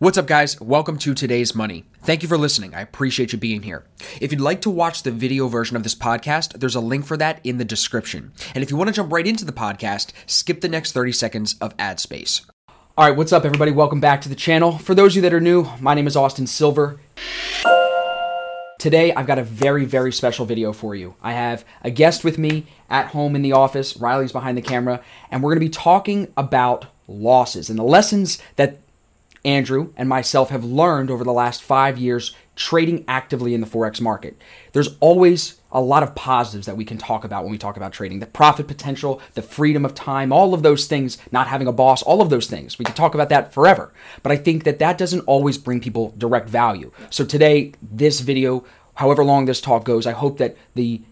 What's up, guys? Welcome to today's Money. Thank you for listening. I appreciate you being here. If you'd like to watch the video version of this podcast, there's a link for that in the description. And if you want to jump right into the podcast, skip the next 30 seconds of ad space. All right, what's up, everybody? Welcome back to the channel. For those of you that are new, my name is Austin Silver. Today, I've got a very, very special video for you. I have a guest with me at home in the office. Riley's behind the camera, and we're going to be talking about losses and the lessons that Andrew and myself have learned over the last five years trading actively in the Forex market. There's always a lot of positives that we can talk about when we talk about trading the profit potential, the freedom of time, all of those things, not having a boss, all of those things. We can talk about that forever. But I think that that doesn't always bring people direct value. So today, this video, however long this talk goes, I hope that the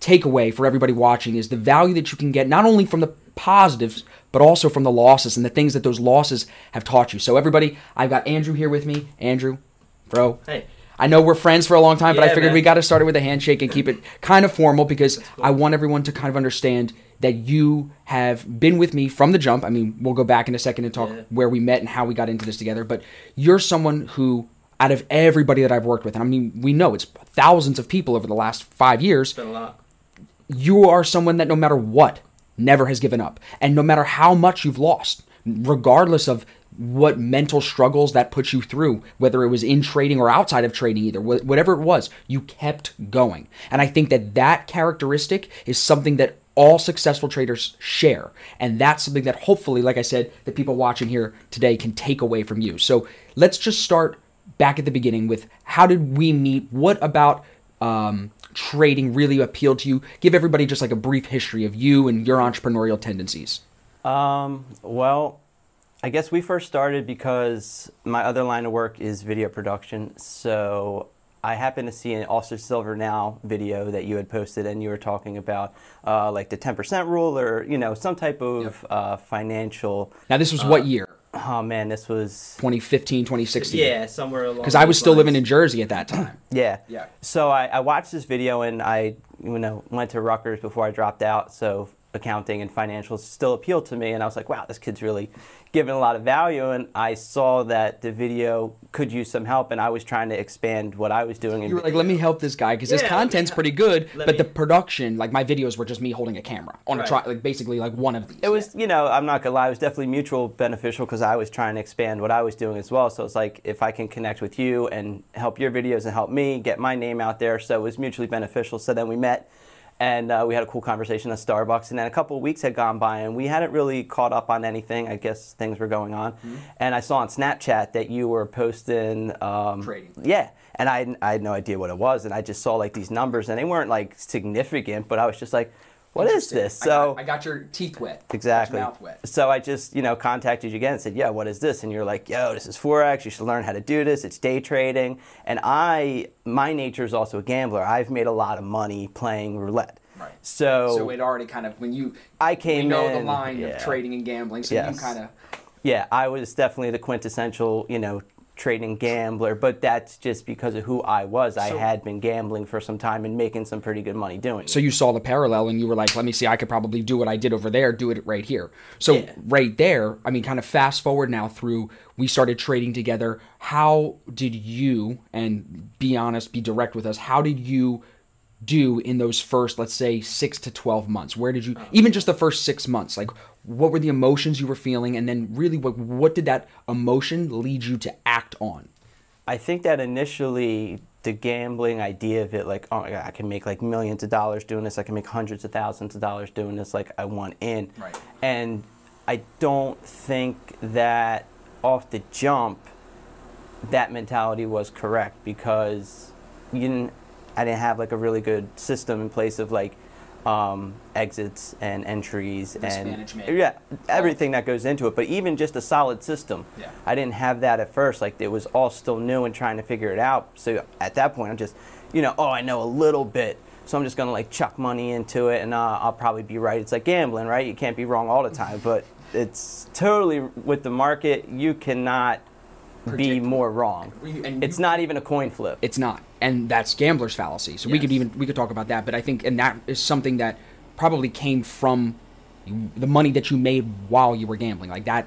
takeaway for everybody watching is the value that you can get not only from the positives, but also from the losses and the things that those losses have taught you. So, everybody, I've got Andrew here with me. Andrew, bro. Hey. I know we're friends for a long time, but I figured man. we got to start it with a handshake and keep it kind of formal because I want everyone to kind of understand that you have been with me from the jump. I mean, we'll go back in a second and talk Yeah. where we met and how we got into this together, but you're someone who, out of everybody that I've worked with, and I mean, we know it's thousands of people over the last five years, Been a lot. You are someone that no matter what never has given up. And no matter how much you've lost regardless of what mental struggles that put you through whether it was in trading or outside of trading either whatever it was you kept going. And i think that that characteristic is something that all successful traders share. And that's something that hopefully like i said the people watching here today can take away from you. So let's just start back at the beginning with how did we meet? What about um, trading really appealed to you? Give everybody just like a brief history of you and your entrepreneurial tendencies. Um, well, I guess we first started because my other line of work is video production. So I happened to see an Austin Silver Now video that you had posted, and you were talking about uh, like the 10% rule or, you know, some type of uh, financial. Now, this was what year? Oh, man, this was. 2015, 2016? Yeah, somewhere along. Because I was still living in Jersey at that time. Yeah. Yeah. So I, I watched this video and I, you know, went to Rutgers before I dropped out. So accounting and financials still appealed to me, and I was like, wow, this kid's really giving a lot of value. And I saw that the video could use some help, and I was trying to expand what I was doing. in You were like, let me help this guy because his Yeah, let content's pretty good, let but me- the production, like my videos were just me holding a camera on a try, like basically like one of these. It was, you know, I'm not gonna lie, it was definitely mutual beneficial because I was trying to expand what I was doing as well. So it's like if I can connect with you and help your videos and help me get my name out there, so it was mutually beneficial. So then we met and uh, we had a cool conversation at Starbucks, and then a couple of weeks had gone by and we hadn't really caught up on anything. I guess things were going on, and I saw on Snapchat that you were posting um, Trading. Yeah. And I, I had no idea what it was, and I just saw like these numbers, and they weren't like significant, but I was just like, "What is this?" I So got, I got your teeth wet. Exactly. Your mouth wet. So I just, you know, contacted you again and said, "Yeah, what is this?" And you're like, "Yo, this is forex. You should learn how to do this. It's day trading." And I, my nature is also a gambler. I've made a lot of money playing roulette. Right. So, So it already kind of when you I we came know the line yeah. of trading and gambling, so you kind of yeah, I was definitely the quintessential, you know, trading gambler. But that's just because of who I was. I had been gambling for some time and making some pretty good money doing it. So you saw the parallel and you were like, let me see, I could probably do what I did over there, do it right here. So Yeah. right there, I mean, kind of fast forward now through we started trading together. How did you, and be honest, be direct with us, how did you do in those first, let's say, six to 12 months? Where did you, oh. even just the first six months, like what were the emotions you were feeling? And then really, what, what did that emotion lead you to act on? I think that initially the gambling idea of it, like, oh my god, I can make like millions of dollars doing this. I can make hundreds of thousands of dollars doing this. Like, I want in. Right. And I don't think that off the jump, that mentality was correct because you didn't. I didn't have like a really good system in place of like um, exits and entries and management. yeah, everything that goes into it. But even just a solid system, Yeah. I didn't have that at first. Like it was all still new and trying to figure it out. So at that point, I'm just, you know, oh, I know a little bit. So I'm just gonna like chuck money into it, and uh, I'll probably be right. It's like gambling, right? You can't be wrong all the time, but it's totally with the market. You cannot be more wrong. And It's not even a coin flip. it's not and that's gambler's fallacy so we could even we could talk about that but i think and that is something that probably came from the money that you made while you were gambling like that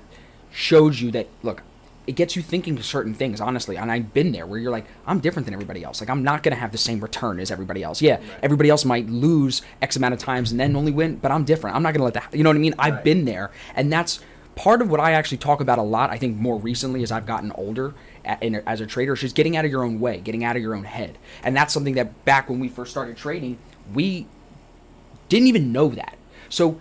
shows you that look it gets you thinking to certain things, honestly. And I've been there where you're like, I'm different than everybody else. Like, I'm not going to have the same return as everybody else. Yeah, everybody else might lose X amount of times and then only win, but I'm different. I'm not going to let that, you know what I mean? I've been there. And that's part of what I actually talk about a lot, I think, more recently as I've gotten older as a trader, is just getting out of your own way, getting out of your own head. And that's something that back when we first started trading, we didn't even know that. So,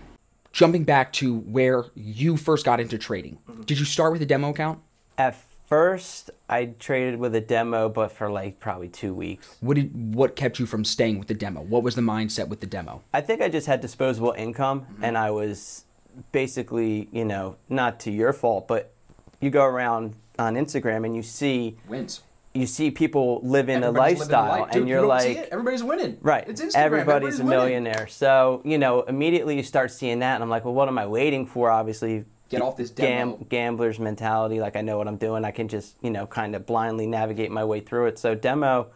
jumping back to where you first got into trading, did you start with a demo account? At first, I traded with a demo, but for like probably two weeks. What did what kept you from staying with the demo? What was the mindset with the demo? I think I just had disposable income, Mm-hmm. and I was basically, you know, not to your fault, but you go around on Instagram and you see Wins. you see people living a lifestyle, and you're like, everybody's winning. Right. It's Instagram. Everybody's a millionaire. So, you know, immediately you start seeing that, and I'm like, well, what am I waiting for? Obviously, Get off this gam- gambler's mentality. Like, I know what I'm doing. I can just, you know, kind of blindly navigate my way through it. So, demo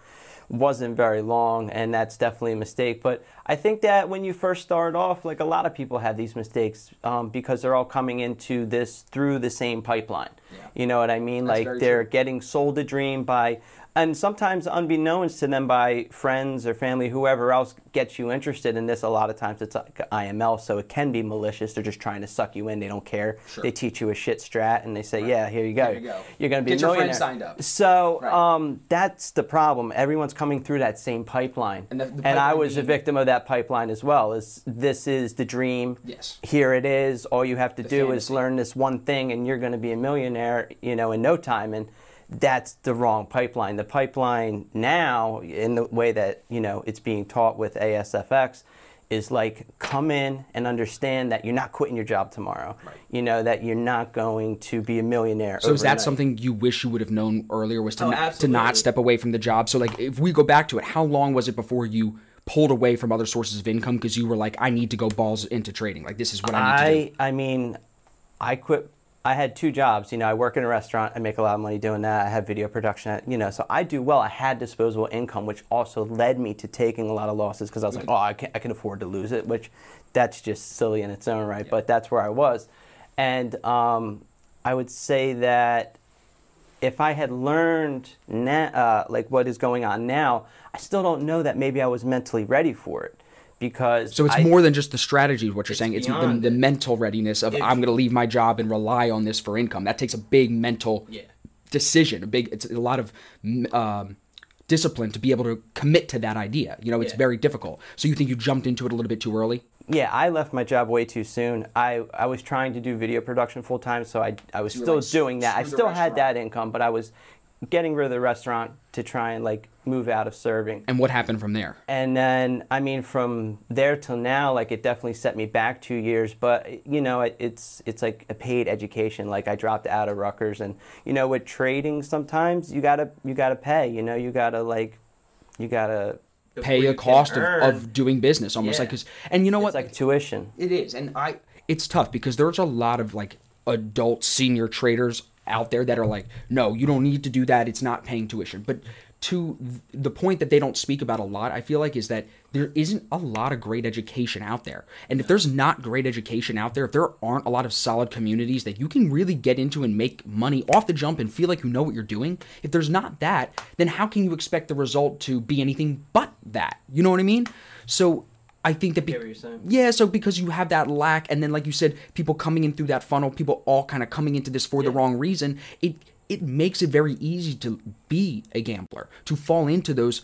wasn't very long, and that's definitely a mistake. But I think that when you first start off, like a lot of people have these mistakes um, because they're all coming into this through the same pipeline. Yeah. You know what I mean? That's like, they're true. getting sold a dream by and sometimes unbeknownst to them by friends or family whoever else gets you interested in this a lot of times it's like IML so it can be malicious. They're just trying to suck you in. They don't care. Sure. they teach you a shit strat and they say yeah here you go. Here you go. you're going to be Get a your friend millionaire. signed up. so Right. um, that's the problem. Everyone's coming through that same pipeline. And the- the and i pipeline was a victim of that pipeline as well is this is the dream. Yes. here it is. All you have to do is learn this one thing and you're going to be a millionaire you know in no time. And that's the wrong pipeline the pipeline now in the way that you know it's being taught with ASFX is like come in and understand that you're not quitting your job tomorrow Right. you know that you're not going to be a millionaire So is that something you wish you would have known earlier? Was to Oh, not, to not step away from the job? So like, if we go back to it, how long was it before you pulled away from other sources of income because you were like, I need to go balls into trading. Like this is what I need to do. I I mean, I quit. I had two jobs. You know, I work in a restaurant. I make a lot of money doing that. I have video production. You know, so I do well. I had disposable income, which also led me to taking a lot of losses because I was like, oh, I can I can afford to lose it, which that's just silly in its own right. But that's where I was, and um, I would say that if I had learned na- uh, like what is going on now, I still don't know that maybe I was mentally ready for it because So it's I- more than just the strategy. Of what you're It's saying, it's the, the mental readiness of If- I'm going to leave my job and rely on this for income. That takes a big mental Yeah. decision. A big, it's a lot of um, discipline to be able to commit to that idea. You know, it's Yeah. very difficult. So you think you jumped into it a little bit too early? Yeah, I left my job way too soon. I, I was trying to do video production full time, so I, I was still like, doing that. I still had that income, but I was getting rid of the restaurant to try and like move out of serving. And what happened from there? And then, I mean, from there till now, like it definitely set me back two years. But you know, it, it's it's like a paid education. Like I dropped out of Rutgers, and you know, with trading, sometimes you gotta you gotta pay. You know, you gotta like you gotta Pay before the you can cost of, of doing business, almost Yeah. like 'cause- and you know what? It's like tuition. It is, and I. It's tough because there's a lot of like adult senior traders out there that are like, no, you don't need to do that. It's not paying tuition. But to th- the point that they don't speak about a lot, I feel like is that there isn't a lot of great education out there. And if there's not great education out there, if there aren't a lot of solid communities that you can really get into and make money off the jump and feel like you know what you're doing, if there's not that, then how can you expect the result to be anything but that? You know what I mean? So I think that be- get what you're saying. yeah, so because you have that lack, and then like you said, people coming in through that funnel, people all kind of coming into this for the wrong reason. It it makes it very easy to be a gambler, to fall into those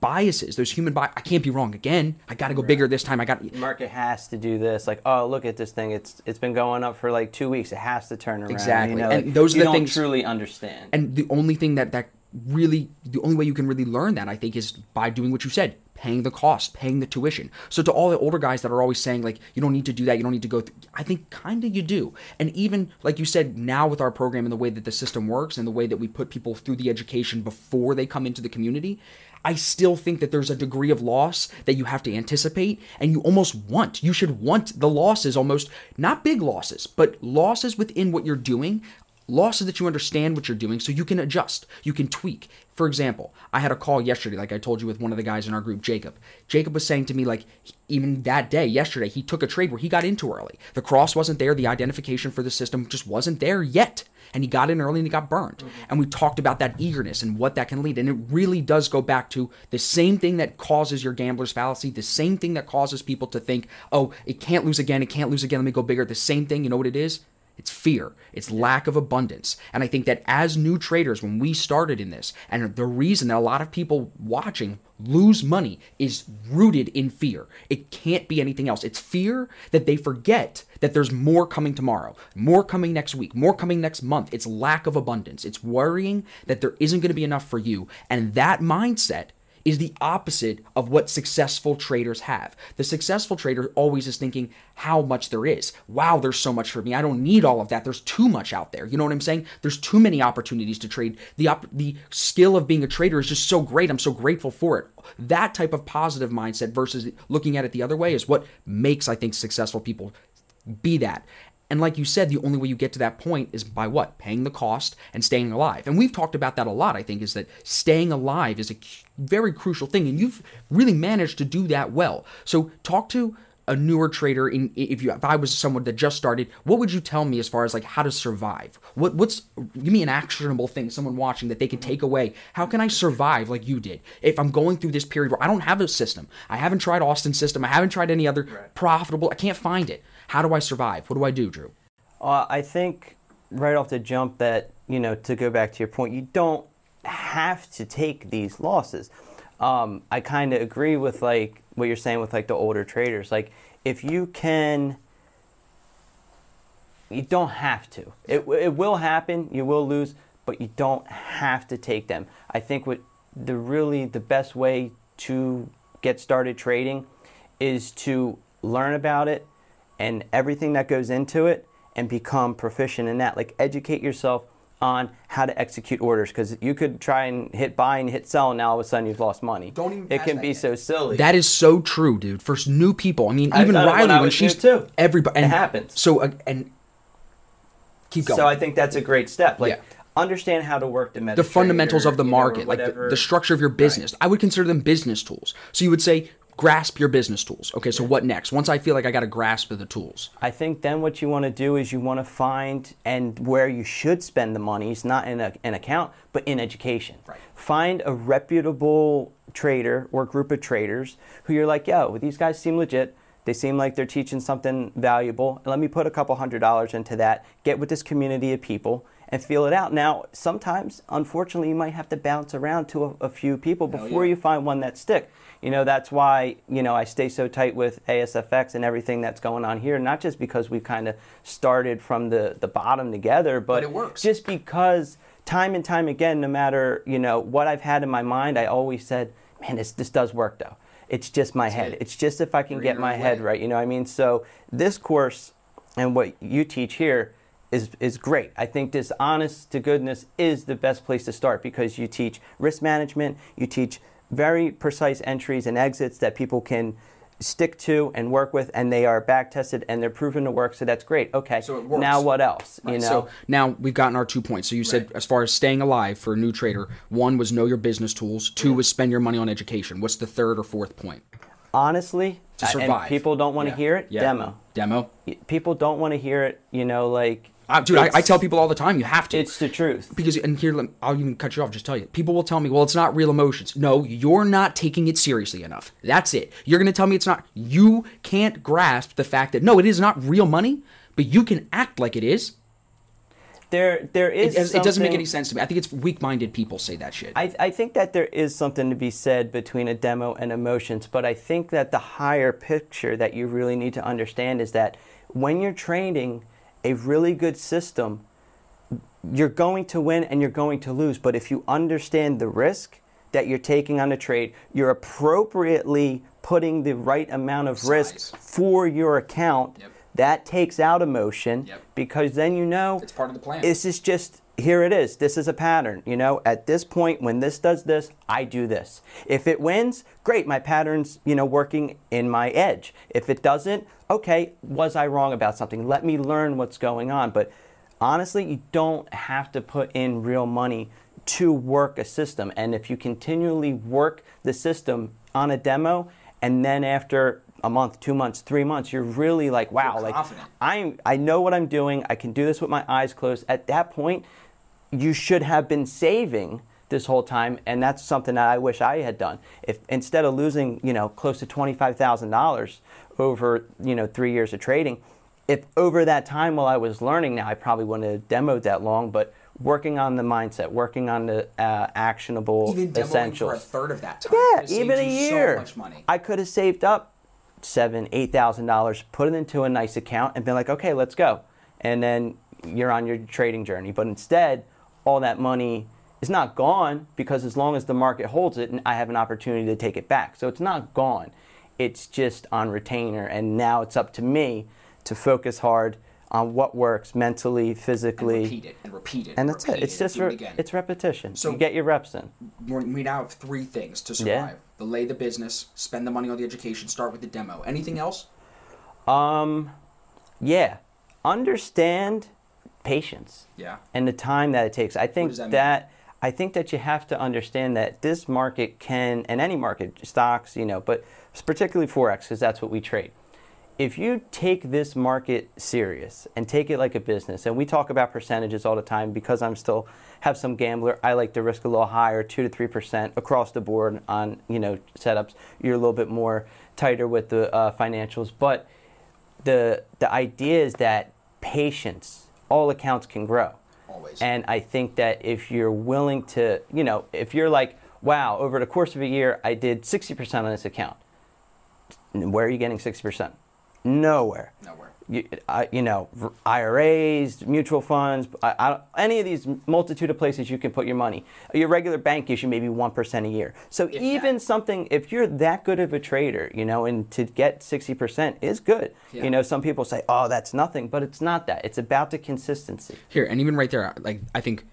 biases, those human bias. I can't be wrong again. I got to go bigger this time. I got market has to do this. Like, oh, look at this thing. It's it's been going up for like two weeks. It has to turn around. Exactly. You know, And like, those are you the don't things- truly understand. and the only thing that that really the only way you can really learn that I think is by doing what you said paying the cost paying the tuition. So to all the older guys that are always saying like you don't need to do that. You don't need to go I think kind of you do. And even like you said now with our program and the way that the system works and the way that we put people through the education before they come into the community I still think that there's a degree of loss that you have to anticipate and you almost want. You should want the losses almost, not big losses, but losses within what you're doing losses that you understand what you're doing so you can adjust, you can tweak. For example, I had a call yesterday, like I told you, with one of the guys in our group, Jacob. Jacob was saying to me, like, even that day, yesterday, he took a trade where he got into early. The cross wasn't there, the identification for the system just wasn't there yet. And he got in early and he got burned. Mm-hmm. And we talked about that eagerness and what that can lead. And it really does go back to the same thing that causes your gambler's fallacy, the same thing that causes people to think, oh, it can't lose again, it can't lose again, let me go bigger. The same thing, you know what it is? It's fear. It's lack of abundance. And I think that as new traders, when we started in this, and the reason that a lot of people watching lose money is rooted in fear. It can't be anything else. It's fear that they forget that there's more coming tomorrow, more coming next week, more coming next month. It's lack of abundance. It's worrying that there isn't going to be enough for you. And that mindset is the opposite of what successful traders have. The successful trader always is thinking how much there is. Wow, there's so much for me. I don't need all of that. There's too much out there. You know what I'm saying? There's too many opportunities to trade. The op- the skill of being a trader is just so great. I'm so grateful for it. That type of positive mindset versus looking at it the other way is what makes I think successful people be that. And like you said, the only way you get to that point is by what? Paying the cost and staying alive. And we've talked about that a lot, I think, is that staying alive is a very crucial thing. And you've really managed to do that well. So talk to a newer trader in if you if I was someone that just started, what would you tell me as far as like how to survive? What what's give me an actionable thing someone watching that they can take away. How can I survive like you did? If I'm going through this period where I don't have a system. I haven't tried Austin's system. I haven't tried any other right. profitable. I can't find it. How do I survive? What do I do, Drew? Uh, I think right off the jump that, you know, to go back to your point, you don't have to take these losses. Um, I kind of agree with like what you're saying with like the older traders. Like if you can, you don't have to. It, it will happen. You will lose, but you don't have to take them. I think what the really the best way to get started trading is to learn about it and everything that goes into it and become proficient in that. Like educate yourself on how to execute orders because you could try and hit buy and hit sell and now all of a sudden you've lost money. Don't even. It can be so silly. That is so true, dude. For new people, I mean, even Riley when, when she's too. Everybody and, it happens. So uh, and keep going. So I think that's a great step. Like. Yeah understand how to work the market the fundamentals of the market, know, like the, the, structure of your business. Right. I would consider them business tools. So you would say, grasp your business tools. Okay, so what next? Once I feel like I got a grasp of the tools. I think then what you want to do is you want to find and where you should spend the money is not in a, an account, but in education. Right. Find a reputable trader or group of traders who you're like, yo, these guys seem legit. They seem like they're teaching something valuable. Let me put a couple hundred dollars into that, get with this community of people, and feel it out. Now, sometimes, unfortunately, you might have to bounce around to a, a few people before yeah. you find one that stick. You know, that's why, you know, I stay so tight with ASFX and everything that's going on here, not just because we kind of started from the, the bottom together, but, but it works. just because time and time again, no matter, you know, what I've had in my mind, I always said, man, this, this does work though. It's just my that's head. It. It's just if I can get my head right, you know what I mean? So this course and what you teach here is, is great. I think this honest to goodness is the best place to start because you teach risk management, you teach very precise entries and exits that people can stick to and work with and they are back tested and they're proven to work so that's great okay so now what else right. you know so now we've gotten our two points so you said right. as far as staying alive for a new trader one was know your business tools two yeah. was spend your money on education what's the third or fourth point honestly to survive. people don't want to yeah. hear it yeah. demo demo people don't want to hear it you know like uh, dude, I, I, tell people all the time you have to. It's the truth. Because and here I'll even cut you off. Just tell you, people will tell me, well, it's not real emotions. No, you're not taking it seriously enough. That's it. You're gonna tell me it's not. You can't grasp the fact that no, it is not real money, but you can act like it is. There, there is. It, it doesn't make any sense to me. I think it's weak-minded people say that shit. I, I think that there is something to be said between a demo and emotions, but I think that the higher picture that you really need to understand is that when you're trading a really good system, you're going to win and you're going to lose. But if you understand the risk that you're taking on a trade, you're appropriately putting the right amount of Size. risk for your account. Yep. That takes out emotion yep. because then you know it's part of the plan. This is just here it is. This is a pattern. You know, at this point, when this does this, I do this. If it wins, great, my pattern's, you know, working in my edge. If it doesn't, okay, was I wrong about something? Let me learn what's going on. But honestly, you don't have to put in real money to work a system. And if you continually work the system on a demo, and then after a month, two months, three months, you're really like, wow, like I'm, I know what I'm doing. I can do this with my eyes closed. At that point, you should have been saving this whole time, and that's something that I wish I had done. If instead of losing, you know, close to twenty five thousand dollars over, you know, three years of trading, if over that time while I was learning, now I probably wouldn't have demoed that long, but working on the mindset, working on the uh, actionable Even demoing essentials. for a third of that time. Yeah, even a year. So. I could have saved up seven, eight thousand dollars, put it into a nice account, and been like, okay, let's go. And then you're on your trading journey. But instead, all that money is not gone because as long as the market holds it, and I have an opportunity to take it back. So it's not gone. It's just on retainer, and now it's up to me to focus hard on what works mentally, physically. and repeat it and repeat it. and that's repeat it. It's just it re- again. it's repetition. So- you get your reps in. We're- now have three things to survive: Yeah. delay the business, spend the money on the education, start with the demo. Anything else? Um, yeah, understand patience Yeah. and the time that it takes. I think that that? I think that you have to understand that this market can, and any market, stocks, you know, but particularly forex because that's what we trade. If you take this market serious and take it like a business, and we talk about percentages all the time because I'm still have some gambler, I like to risk a little higher, two to three percent across the board on you know setups. You're a little bit more tighter with the uh, financials, but the the idea is that patience, all accounts can grow. Always. And I think that if you're willing to, you know, if you're like, wow, over the course of a year, I did 60% on this account. Where are you getting 60%? Nowhere. Nowhere. You, I, you know, IRAs, mutual funds, I, I, any of these multitude of places you can put your money. Your regular bank gives you maybe 1% a year. So If even that. something, if you're that good of a trader, you know, and to get 60% is good. Yeah. You know, some people say, oh, that's nothing, but it's not that. It's about the consistency. Here, and even right there, like I think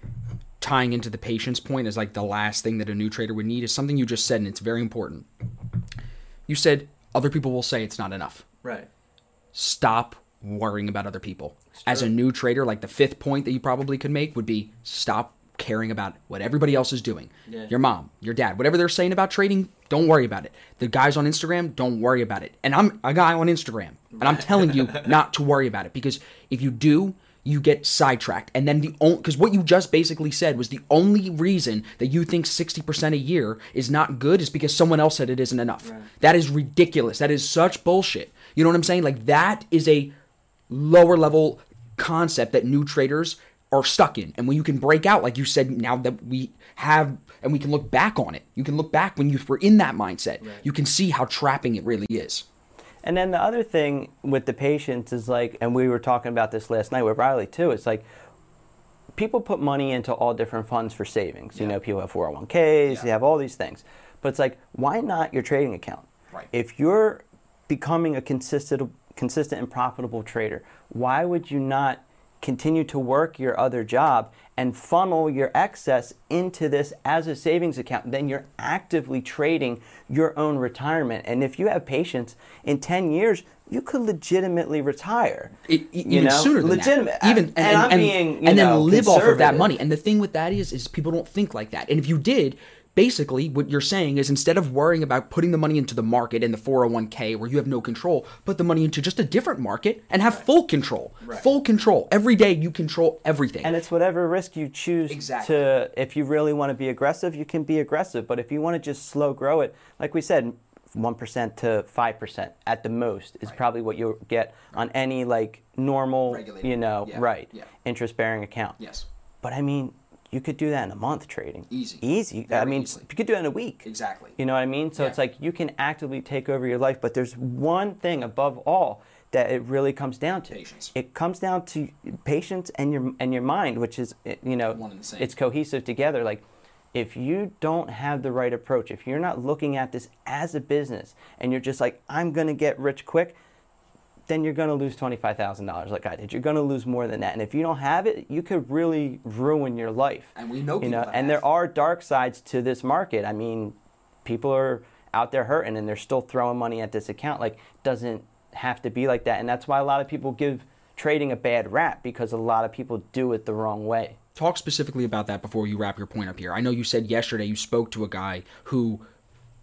tying into the patience point is like the last thing that a new trader would need is something you just said, and it's very important. You said other people will say it's not enough. Right. Stop worrying about other people. As a new trader, like the fifth point that you probably could make would be stop caring about what everybody else is doing. Yeah. Your mom, your dad, whatever they're saying about trading, don't worry about it. The guys on Instagram, don't worry about it. And I'm a guy on Instagram, and I'm telling you not to worry about it because if you do, you get sidetracked. And then the only because what you just basically said was the only reason that you think 60% a year is not good is because someone else said it isn't enough. That is ridiculous. That is such bullshit. You know what I'm saying? Like that is a lower level concept that new traders are stuck in. And when you can break out, like you said, now that we have, and we can look back on it, you can look back when you were in that mindset. You can see how trapping it really is. And then the other thing with the patience is like, and we were talking about this last night with Riley too. It's like people put money into all different funds for savings. You know, people have 401ks, Yeah. they have all these things. But it's like, why not your trading account? Right. If you're becoming a consistent, consistent and profitable trader, why would you not continue to work your other job and funnel your excess into this as a savings account? Then you're actively trading your own retirement. And if you have patience, in 10 years, you could legitimately retire. It, e- You even know? sooner than Legitimate. that. Even And I'm being, you and know, then live off of that money. And the thing with that is, is people don't think like that. And if you did, basically what you're saying is instead of worrying about putting the money into the market in the 401k where you have no control, put the money into just a different market and have full control. Full control. Every day you control everything. And it's whatever risk you choose Exactly. to. If you really want to be aggressive, you can be aggressive. But if you want to just slow grow it, like we said, one percent to five percent at the most is probably what you'll get on any like normal, Regulated. you know, Yeah. right, Yeah. interest bearing account. yes. But I mean, you could do that in a month trading. Easy. Easy. I mean, easily. you could do it in a week. Exactly. You know what I mean? So Yeah. it's like you can actively take over your life, but there's one thing above all that it really comes down to. Patience. It comes down to patience and your and your mind, which is eh, you know One and the same. it's cohesive together. Like if you don't have the right approach, if you're not looking at this as a business and you're just like I'm going to get rich quick, then you're going to lose $25,000 like I did. You're going to lose more than that. And if you don't have it, you could really ruin your life. And we know you know, and there are dark sides to this market. I mean, people are out there hurting and they're still throwing money at this account. Like, doesn't have to be like that. And that's why a lot of people give trading a bad rap because a lot of people do it the wrong way. Talk specifically about that before you wrap your point up here. I know you said yesterday you spoke to a guy who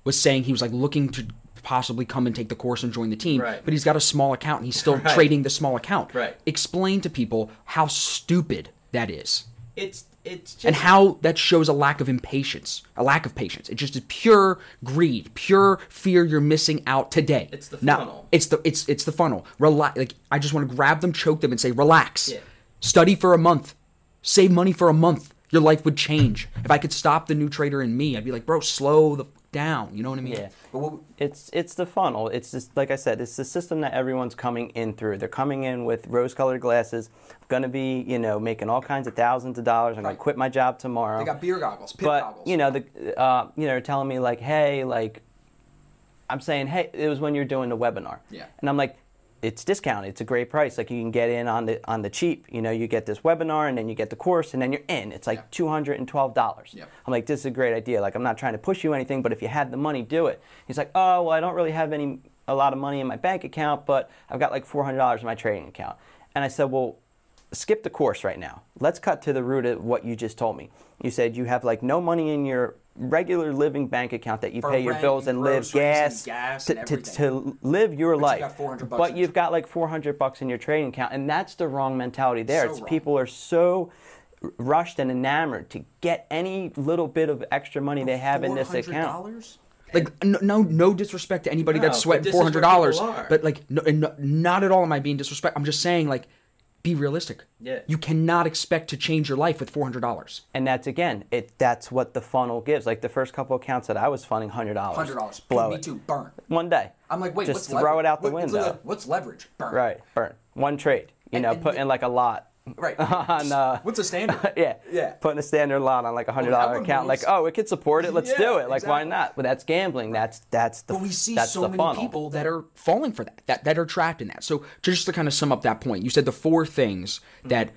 was saying he was like looking to possibly come and take the course and join the team, Right. but he's got a small account and he's still Right. trading the small account. Right. Explain to people how stupid that is. It's it's just and how that shows a lack of impatience, a lack of patience. It just is pure greed, pure fear you're missing out today. It's the Now, funnel. it's the it's it's the funnel. Relax. Like I just want to grab them, choke them, and say, relax. Yeah. Study for a month. Save money for a month. Your life would change. If I could stop the new trader in me, I'd be like, bro, slow the down. You know what I mean? Yeah. But what, It's it's the funnel. It's just like I said. It's the system that everyone's coming in through. They're coming in with rose-colored glasses. Going to be you know making all kinds of thousands of dollars. I'm going to quit my job tomorrow. They got beer goggles, pit but you know the uh, you know they're telling me like hey like I'm saying hey it was when you're doing the webinar. Yeah. And I'm like it's discounted. It's a great price. Like you can get in on the on the cheap. You know, you get this webinar and then you get the course and then you're in. It's like Yeah. two hundred and twelve dollars. Yep. I'm like, this is a great idea. Like I'm not trying to push you anything, but if you had the money, do it. He's like, oh well, I don't really have any a lot of money in my bank account, but I've got like four hundred dollars in my trading account. And I said, well, skip the course right now. Let's cut to the root of what you just told me. You said you have like no money in your regular living bank account that you For pay your rent bills and and live groceries and gas, gas to, and to, to live your you life. got 400 bucks but in you've got like 400 bucks in your trading account and that's the wrong mentality there. So it's wrong. people are so rushed and enamored to get any little bit of extra money they have in this account. $400? Like no, no, no disrespect to anybody No, that's but sweating this four is hundred dollars, people are. but like no, and no, not at all am I being disrespectful. I'm just saying like, be realistic. Yeah. You cannot expect to change your life with four hundred dollars. And that's again, it that's what the funnel gives. Like the first couple accounts that I was funding, hundred dollars. Hundred dollars. Blow it. burn. One day. I'm like, wait, just what's throw leverage? it out the What- window. what's leverage? Burn. Right, burn. One trade. You And- know, and put the- in like a lot. Right. on, uh, What's a standard? yeah, Yeah. Putting a standard lot on like a hundred dollar everyone account, like oh, it could support it. Let's Yeah, do it. Like why not? But that's gambling. That's that's the But we see so many funnel. people that are falling for that, that that are trapped in that. So just to kind of sum up that point, you said the four things Mm-hmm. that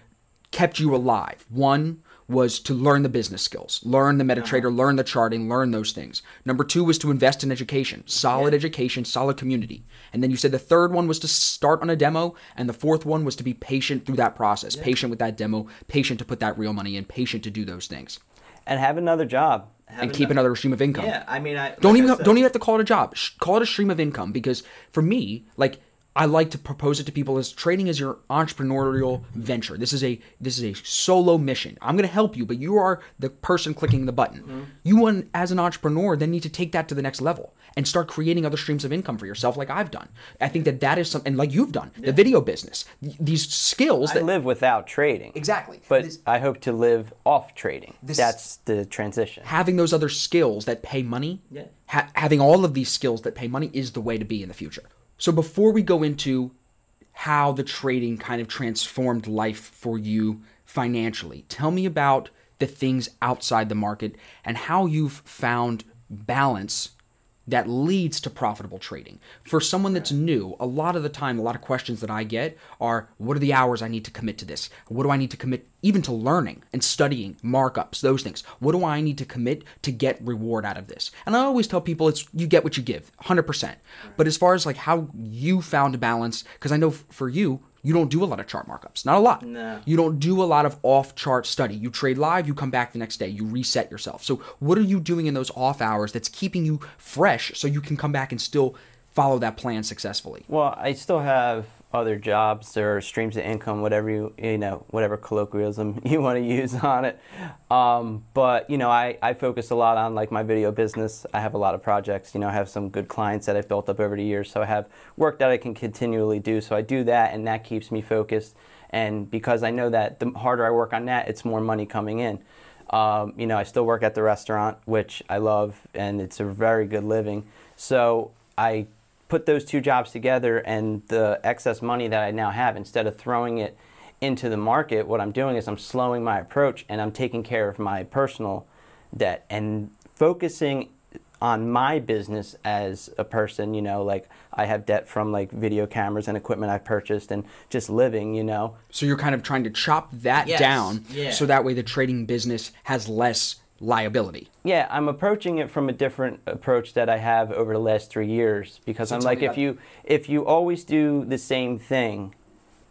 kept you alive. One was to learn the business skills, learn the Uh-huh. MetaTrader, learn the charting, learn those things. Number two was to invest in education, solid Yeah. education, solid community. And then you said the third one was to start on a demo, and the fourth one was to be patient through that process, patient with that demo, patient to put that real money in, patient to do those things, and have another job Have and keep another stream of income. Yeah, I mean, I Don't like even I said- don't even have to call it a job. Sh- Call it a stream of income because for me, like I like to propose it to people as trading is your entrepreneurial venture. This is a this is a solo mission. I'm going to help you, but you are the person clicking the button. Mm-hmm. You want as an entrepreneur then need to take that to the next level and start creating other streams of income for yourself like I've done. I think that that is something like you've done. The video business. Th- These skills I that live without trading. Exactly. But This- I hope to live off trading. This- That's the transition. having those other skills that pay money, Yeah. ha- having all of these skills that pay money is the way to be in the future. So before we go into how the trading kind of transformed life for you financially, tell me about the things outside the market and how you've found balance that leads to profitable trading. For someone that's new, a lot of the time, a lot of questions that I get are what are the hours I need to commit to this? What do I need to commit even to learning and studying, markups, those things? What do I need to commit to get reward out of this? And I always tell people it's you get what you give, 100%. But as far as like how you found a balance cuz I know for you you don't do a lot of chart markups. Not a lot. No. You don't do a lot of off chart study. You trade live, you come back the next day, you reset yourself. So, what are you doing in those off hours that's keeping you fresh so you can come back and still follow that plan successfully? Well, I still have other jobs or streams of income, whatever you you know, whatever colloquialism you want to use on it. Um, but you know, I, I focus a lot on like my video business. I have a lot of projects. You know, I have some good clients that I've built up over the years. So I have work that I can continually do. So I do that, and that keeps me focused. And because I know that the harder I work on that, it's more money coming in. Um, you know, I still work at the restaurant, which I love, and it's a very good living. So I put those two jobs together, and the excess money that I now have, instead of throwing it into the market, what I'm doing is I'm slowing my approach and I'm taking care of my personal debt and focusing on my business as a person, you know, like I have debt from like video cameras and equipment I purchased and just living, you know. So, you're kind of trying to chop that Yes, down yeah. so that way the trading business has less liability. Yeah, I'm approaching it from a different approach that I have over the last three years because So I'm like, if you if you always do the same thing,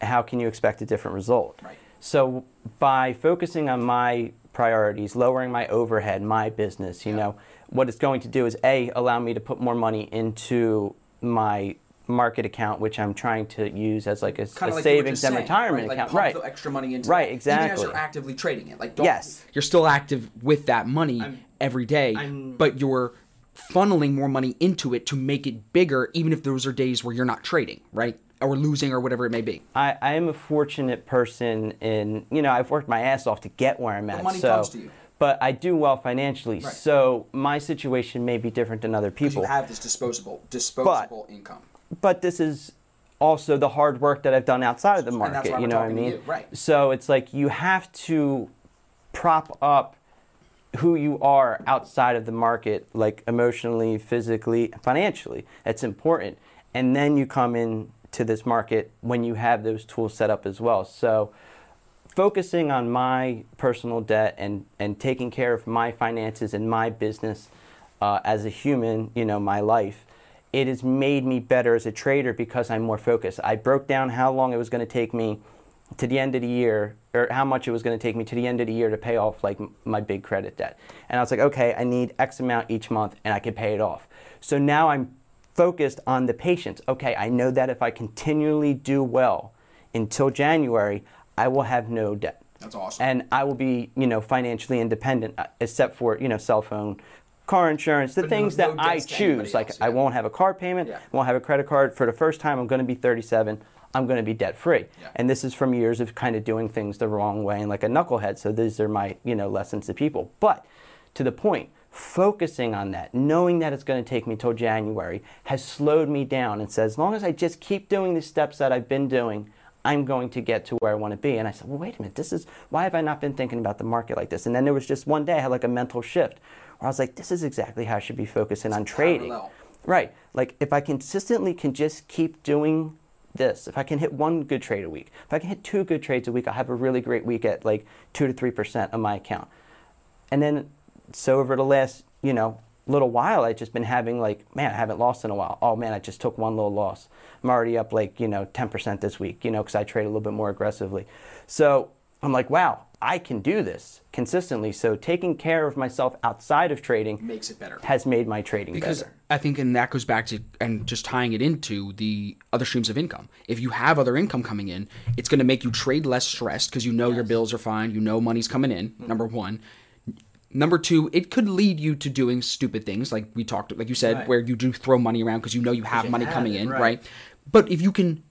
how can you expect a different result? Right. So by focusing on my priorities, lowering my overhead, my business, you Yeah. know, what it's going to do is a allow me to put more money into my market account, which I'm trying to use as like a, a like savings and saying, retirement right? account, like right? The extra money into Right, that, Even as exactly. you're actively trading it, like Yes. you're still active with that money I'm- every day, I'm- but you're funneling more money into it to make it bigger, even if those are days where you're not trading, right, or losing or whatever it may be. I, I am a fortunate person in you know I've worked my ass off to get where I'm at. money so, comes to you. But I do well financially, Right. so my situation may be different than other people. you have this disposable disposable income. But this is also the hard work that I've done outside of the that's market. you know what I mean? you, right. So it's like you have to prop up who you are outside of the market, like emotionally, physically, financially. It's important. And then you come in to this market when you have those tools set up as well. So focusing on my personal debt and, and taking care of my finances and my business uh, as a human, you know, my life, it has made me better as a trader because I'm more focused. I broke down how long it was going to take me to the end of the year, or how much it was going to take me to the end of the year to pay off like my big credit debt. And I was like, okay, I need X amount each month, and I can pay it off. So now I'm focused on the patience. Okay, I know that if I continually do well until January, I will have no debt. That's awesome. And I will be, you know, financially independent, uh, except for, you know, cell phone, car insurance, the But things no that I debts to anybody choose. Like else, I won't have a car payment, Yeah. won't have a credit card. For the first time, I'm going to be 37. I'm going to be debt free. Yeah. And this is from years of kind of doing things the wrong way and like a knucklehead. So these are my, you know, lessons to people. But to the point, focusing on that, knowing that it's going to take me till January, has slowed me down and says, as long as I just keep doing the steps that I've been doing, I'm going to get to where I want to be. And I said, well, wait a minute, this is why have I not been thinking about the market like this? And then there was just one day I had like a mental shift where I was like, this is exactly how I should be focusing on trading. parallel. Right. Like if I consistently can just keep doing this, if I can hit one good trade a week, if I can hit two good trades a week, I'll have a really great week at like two to three percent of my account. And then so over the last, you know, little while I've just been having like, man, I haven't lost in a while. Oh man, I just took one little loss. I'm already up like, you know, 10% this week, you know, because I trade a little bit more aggressively. So I'm like, wow, I can do this consistently. So taking care of myself outside of trading Makes it better. has made my trading because better. I think, and that goes back to and just tying it into the other streams of income. If you have other income coming in, it's going to make you trade less stressed because you know your bills are fine, you know money's coming in. Mm-hmm. Number one. Number two, it could lead you to doing stupid things, like we talked, like you said, Right. where you do throw money around because you know you have you money have coming it, in, right. right? But if you can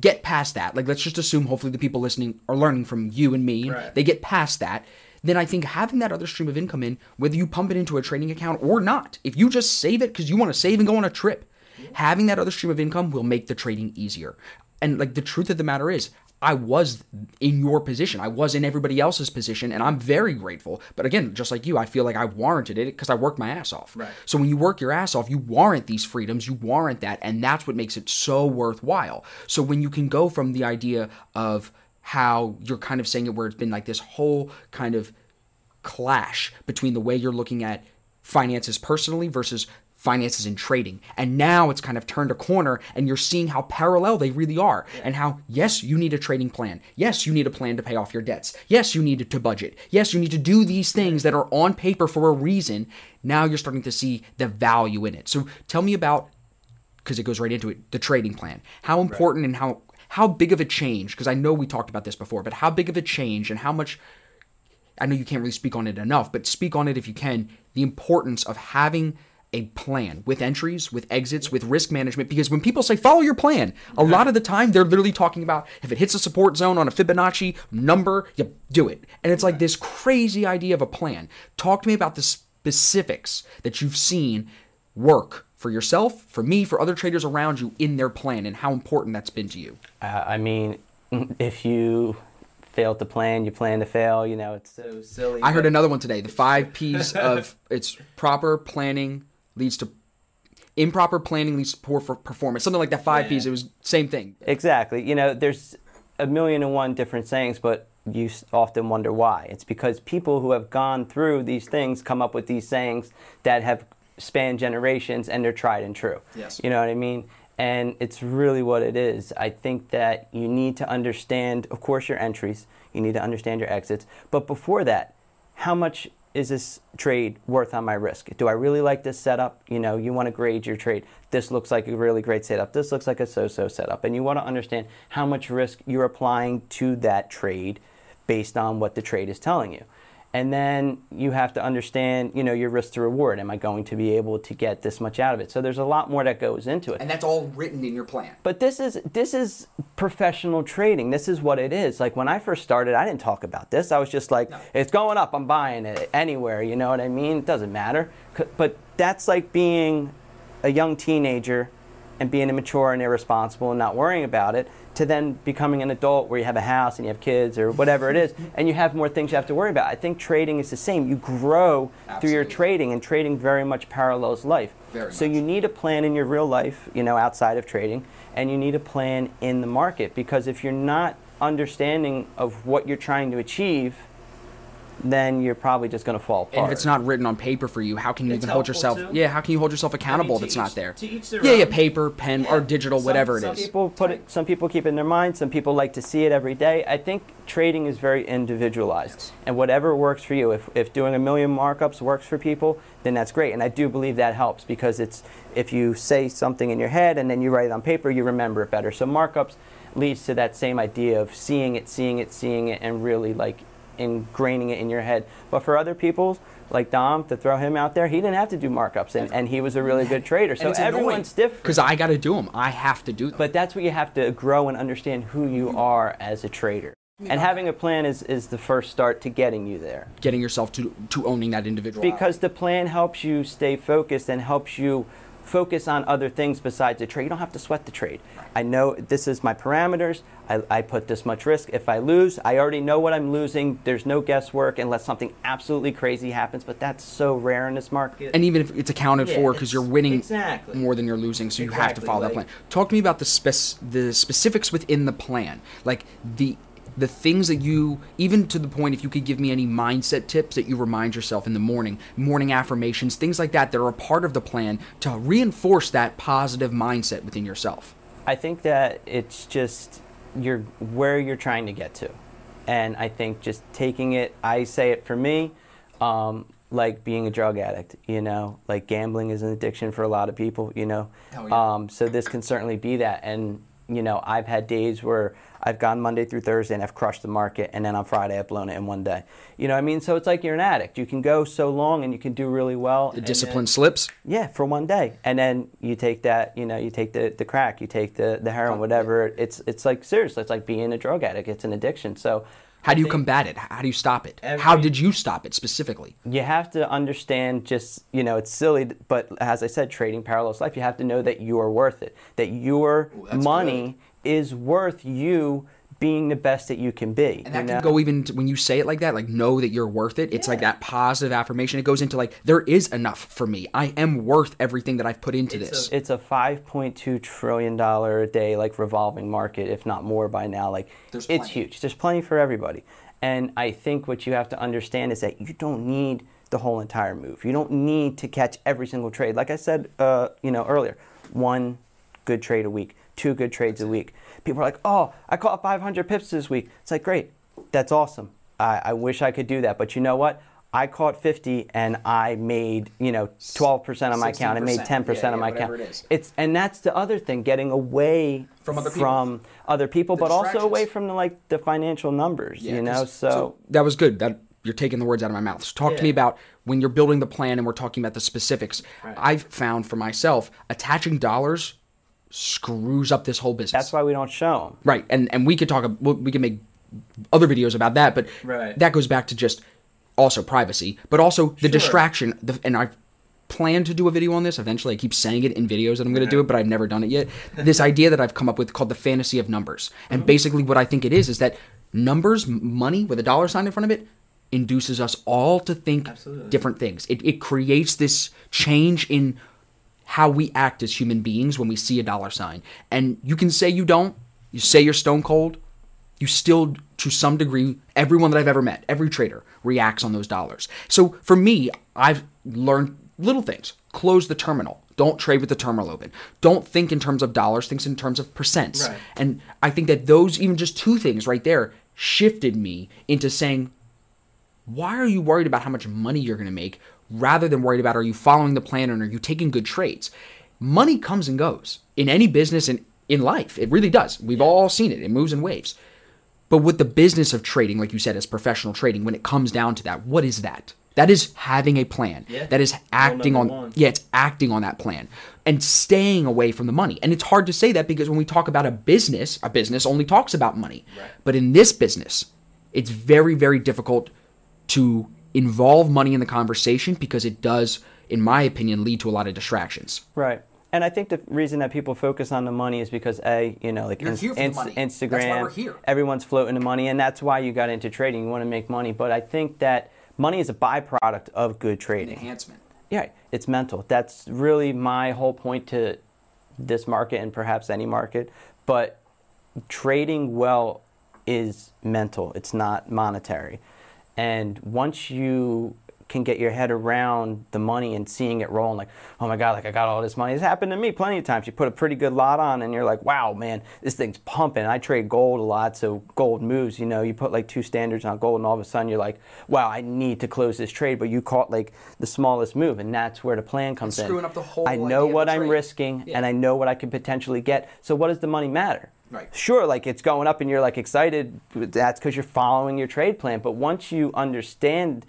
get past that, like let's just assume, hopefully, the people listening are learning from you and me, Right. they get past that, then I think having that other stream of income in, whether you pump it into a trading account or not, if you just save it because you want to save and go on a trip, having that other stream of income will make the trading easier. And like the truth of the matter is, I was in your position. I was in everybody else's position, and I'm very grateful. But again, just like you, I feel like I warranted it because I worked my ass off. Right. So when you work your ass off, you warrant these freedoms, you warrant that, and that's what makes it so worthwhile. So when you can go from the idea of how you're kind of saying it where it's been like this whole kind of clash between the way you're looking at finances personally versus finances in trading. And now it's kind of turned a corner and you're seeing how parallel they really are and how, yes, you need a trading plan. Yes, you need a plan to pay off your debts. Yes, you need to budget. Yes, you need to do these things that are on paper for a reason. Now you're starting to see the value in it. So tell me about because it goes right into it the trading plan how important and how how big of a change because i know we talked about this before but how big of a change and how much i know you can't really speak on it enough but speak on it if you can the importance of having a plan with entries with exits with risk management because when people say follow your plan a lot of the time they're literally talking about if it hits a support zone on a fibonacci number you do it and it's like this crazy idea of a plan talk to me about the specifics that you've seen work for yourself, for me, for other traders around you in their plan and how important that's been to you. Uh, I mean, if you fail to plan, you plan to fail. You know, it's so silly. I heard another one today. The five P's of it's proper planning leads to improper planning leads to poor for performance. Something like that. Five P's. It was same thing. Exactly. You know, there's a million and one different sayings, but you often wonder why. It's because people who have gone through these things come up with these sayings that have spanned generations and they're tried and true. Yes. You know what I mean? And it's really what it is. I think that you need to understand, of course, your entries. You need to understand your exits. But before that, how much is this trade worth on my risk? Do I really like this setup? You know, you want to grade your trade. This looks like a really great setup. This looks like a so-so setup. And you want to understand how much risk you're applying to that trade based on what the trade is telling you and then you have to understand you know your risk to reward. Am i going to be able to get this much out of it? So there's a lot more that goes into it. And that's all written in your plan. But this is this is professional trading. This is what it is. Like when i first started i didn't talk about this. I was just like no. it's going up. I'm buying it anywhere. You know what i mean? It doesn't matter. But that's like being a young teenager and being immature and irresponsible and not worrying about it to then becoming an adult where you have a house and you have kids or whatever it is and you have more things you have to worry about. I think trading is the same. You grow Absolutely. through your trading and trading very much parallels life. Very so much. you need a plan in your real life, you know, outside of trading and you need a plan in the market because if you're not understanding of what you're trying to achieve, then you're probably just going to fall apart. And if it's not written on paper for you, how can you it's even hold yourself? Too. Yeah, how can you hold yourself accountable? I mean, that's each, not there. yeah, own. yeah, paper, pen, yeah. or digital, some, whatever some it is. People put it. Some people keep it in their mind. Some people like to see it every day. I think trading is very individualized, yes. and whatever works for you. If if doing a million markups works for people, then that's great. And I do believe that helps because it's if you say something in your head and then you write it on paper, you remember it better. So markups leads to that same idea of seeing it, seeing it, seeing it, and really like ingraining it in your head. But for other people, like Dom, to throw him out there, he didn't have to do markups, and, and he was a really good trader. So everyone's different. Because I got to do them. I have to do them. But that's what you have to grow and understand who you are as a trader. And having a plan is, is the first start to getting you there. Getting yourself to, to owning that individual. Because the plan helps you stay focused and helps you focus on other things besides the trade. You don't have to sweat the trade. I know this is my parameters. I, I, put this much risk. If I lose, I already know what I'm losing. There's no guesswork unless something absolutely crazy happens, but that's so rare in this market. And even if it's accounted yeah, for because you're winning exactly. more than you're losing, so you exactly, have to follow like, that plan. Talk to me about the spec- the specifics within the plan, like the the things that you, even to the point, if you could give me any mindset tips that you remind yourself in the morning, morning affirmations, things like that, that are a part of the plan to reinforce that positive mindset within yourself. I think that it's just you're where you're trying to get to, and I think just taking it. I say it for me, um, like being a drug addict. You know, like gambling is an addiction for a lot of people. You know, yeah. um, so this can certainly be that. And you know, I've had days where I've gone Monday through Thursday and I've crushed the market, and then on Friday I've blown it in one day. You know what I mean? So it's like you're an addict. You can go so long and you can do really well. The discipline then, slips? Yeah, for one day. And then you take that, you know, you take the, the crack, you take the, the heroin, whatever. It's, it's like seriously, it's like being a drug addict. It's an addiction. So how do you combat it? How do you stop it? Every, How did you stop it specifically? You have to understand just, you know, it's silly, but as I said, trading parallels life, you have to know that you are worth it, that your Ooh, money good. is worth you being the best that you can be. And that you know? can go even to, when you say it like that, like know that you're worth it. It's yeah. like that positive affirmation. It goes into like there is enough for me. I am worth everything that I've put into it's this. A, it's a 5.2 trillion dollar a day like revolving market, if not more by now. Like There's it's plenty. huge. There's plenty for everybody. And I think what you have to understand is that you don't need the whole entire move. You don't need to catch every single trade. Like I said, uh, you know earlier, one good trade a week, two good trades a week people are like, oh, I caught 500 pips this week. It's like, great, that's awesome. I, I wish I could do that. But you know what? I caught 50 and I made, you know, 12% on my account. I made 10% yeah, yeah, on my account. It it's and that's the other thing, getting away from other people, from other people but also away from the like the financial numbers, yeah, you know. So, so, that was good. That you're taking the words out of my mouth. So talk to me about when you're building the plan and we're talking about the specifics. Right. I've found for myself attaching dollars screws up this whole business. That's why we don't show them. Right, and and we could talk. We can make other videos about that, but right. that goes back to just also privacy, but also the sure. distraction. The, and I plan to do a video on this eventually. I keep saying it in videos that I'm going to do it, but I've never done it yet. this idea that I've come up with called the fantasy of numbers, and mm-hmm. basically what I think it is is that numbers, money with a dollar sign in front of it, induces us all to think Absolutely. different things. It, it creates this change in how we act as human beings when we see a dollar sign. And you can say you don't, you say you're stone cold, you still, to some degree, everyone that I've ever met, every trader reacts on those dollars. So for me, I've learned little things. Close the terminal. Don't trade with the terminal open. Don't think in terms of dollars, think in terms of percents. Right. And I think that those, even just two things right there, shifted me into saying, why are you worried about how much money you're going to make rather than worried about are you following the plan and are you taking good trades? Money comes and goes in any business and in life. It really does. We've all seen it. It moves in waves. But with the business of trading, like you said, as professional trading, when it comes down to that, what is that? That is having a plan. Yeah. That is acting on one. yeah, it's acting on that plan and staying away from the money. And it's hard to say that because when we talk about a business, a business only talks about money. Right. But in this business, it's very very difficult to involve money in the conversation because it does in my opinion lead to a lot of distractions. Right. And I think the reason that people focus on the money is because a, you know, like You're ins- here for the ins- money. Instagram, That's why we're here. everyone's floating the money, and that's why you got into trading. You want to make money, but I think that money is a byproduct of good trading. Enhancement. Yeah, it's mental. That's really my whole point to this market and perhaps any market. But trading well is mental, it's not monetary. And once you can get your head around the money and seeing it roll and like, oh my God, like I got all this money. It's happened to me plenty of times. You put a pretty good lot on and you're like, wow, man, this thing's pumping. I trade gold a lot, so gold moves. You know, you put like two standards on gold and all of a sudden you're like, wow, I need to close this trade. But you caught like the smallest move and that's where the plan comes in. screwing up the whole I know what I'm risking Yeah. and I know what I could potentially get. So what does the money matter? Right. Sure, like it's going up and you're like excited. That's because you're following your trade plan. But once you understand,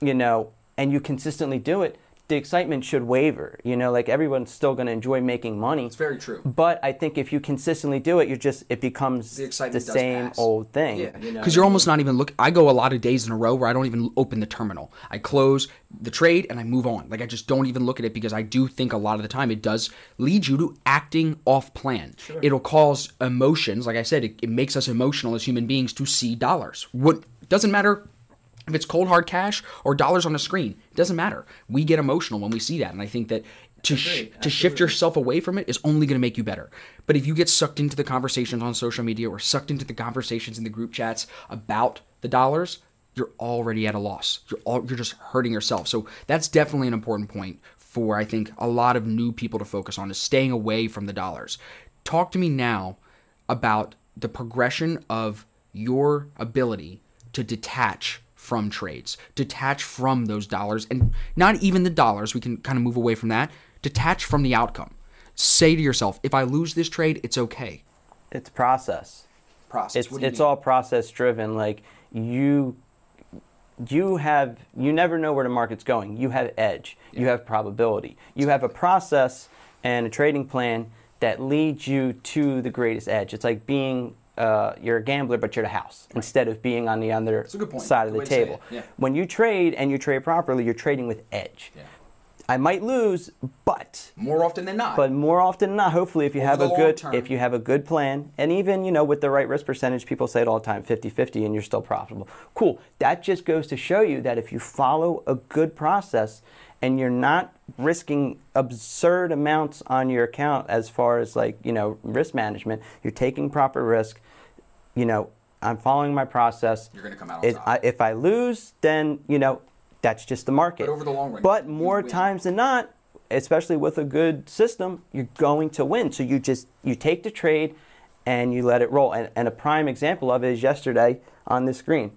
you know, and you consistently do it, the excitement should waver. You know, like everyone's still going to enjoy making money. It's very true. But I think if you consistently do it, you're just it becomes The excitement does same pass. old thing. Yeah, you know because you're almost not even look. I go a lot of days in a row where I don't even open the terminal. I close the trade and I move on. Like I just don't even look at it because I do think a lot of the time it does lead you to acting off plan. Sure. It'll cause emotions. Like I said, it, it makes us emotional as human beings to see dollars. What doesn't matter if it's cold hard cash or dollars on a screen. It doesn't matter. We get emotional when we see that, and I think that to sh- to shift yourself away from it is only going to make you better. But if you get sucked into the conversations on social media or sucked into the conversations in the group chats about the dollars, you're already at a loss. You're all, you're just hurting yourself. So that's definitely an important point for I think a lot of new people to focus on is staying away from the dollars. Talk to me now about the progression of your ability to detach from trades, detach from those dollars, and not even the dollars. We can kind of move away from that. Detach from the outcome. Say to yourself, if I lose this trade, it's okay. It's process. Process. it's it's all process driven like you you have you never know where the market's going you have edge you have probability you have a process and a trading plan that leads you to the greatest edge it's like being uh, you're a gambler but you're the house instead of being on the other a good point. side of the way to say table. Yeah. when you trade and you trade properly you're trading with edge Yeah. i might lose but More often than not. but more often than not, hopefully, if you have a good term. if you have a good plan, and even you know with the right risk percentage, people say it all the time, 50-50, and you're still profitable. Cool. That just goes to show you that if you follow a good process and you're not risking absurd amounts on your account as far as like you know risk management, you're taking proper risk. You know, I'm following my process. You're gonna come out top. I, if I lose, then you know that's just the market. But over the long run, But more times than not, especially with a good system, you're going to win. So you just you take the trade and you let it roll. And, and a prime example of it is yesterday on the screen,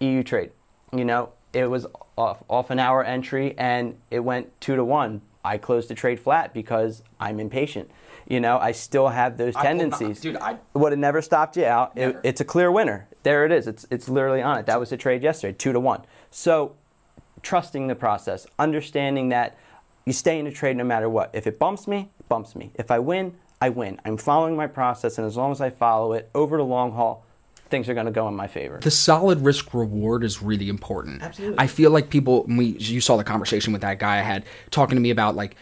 EU trade. You know, it was off, off an hour entry and it went two to one. I closed the trade flat because I'm impatient. You know, I still have those I tendencies. dude, I- would have never stopped you out. It, it's a clear winner. There it is. It's it's literally on it. That was the trade yesterday, two to one. So trusting the process, understanding that you stay in the trade no matter what. If it bumps me, it bumps me. If I win, I win. I'm following my process, and as long as I follow it over the long haul, things are going to go in my favor. the solid risk reward is really important. Absolutely. I feel like people. We you saw the conversation with that guy I had talking to me about like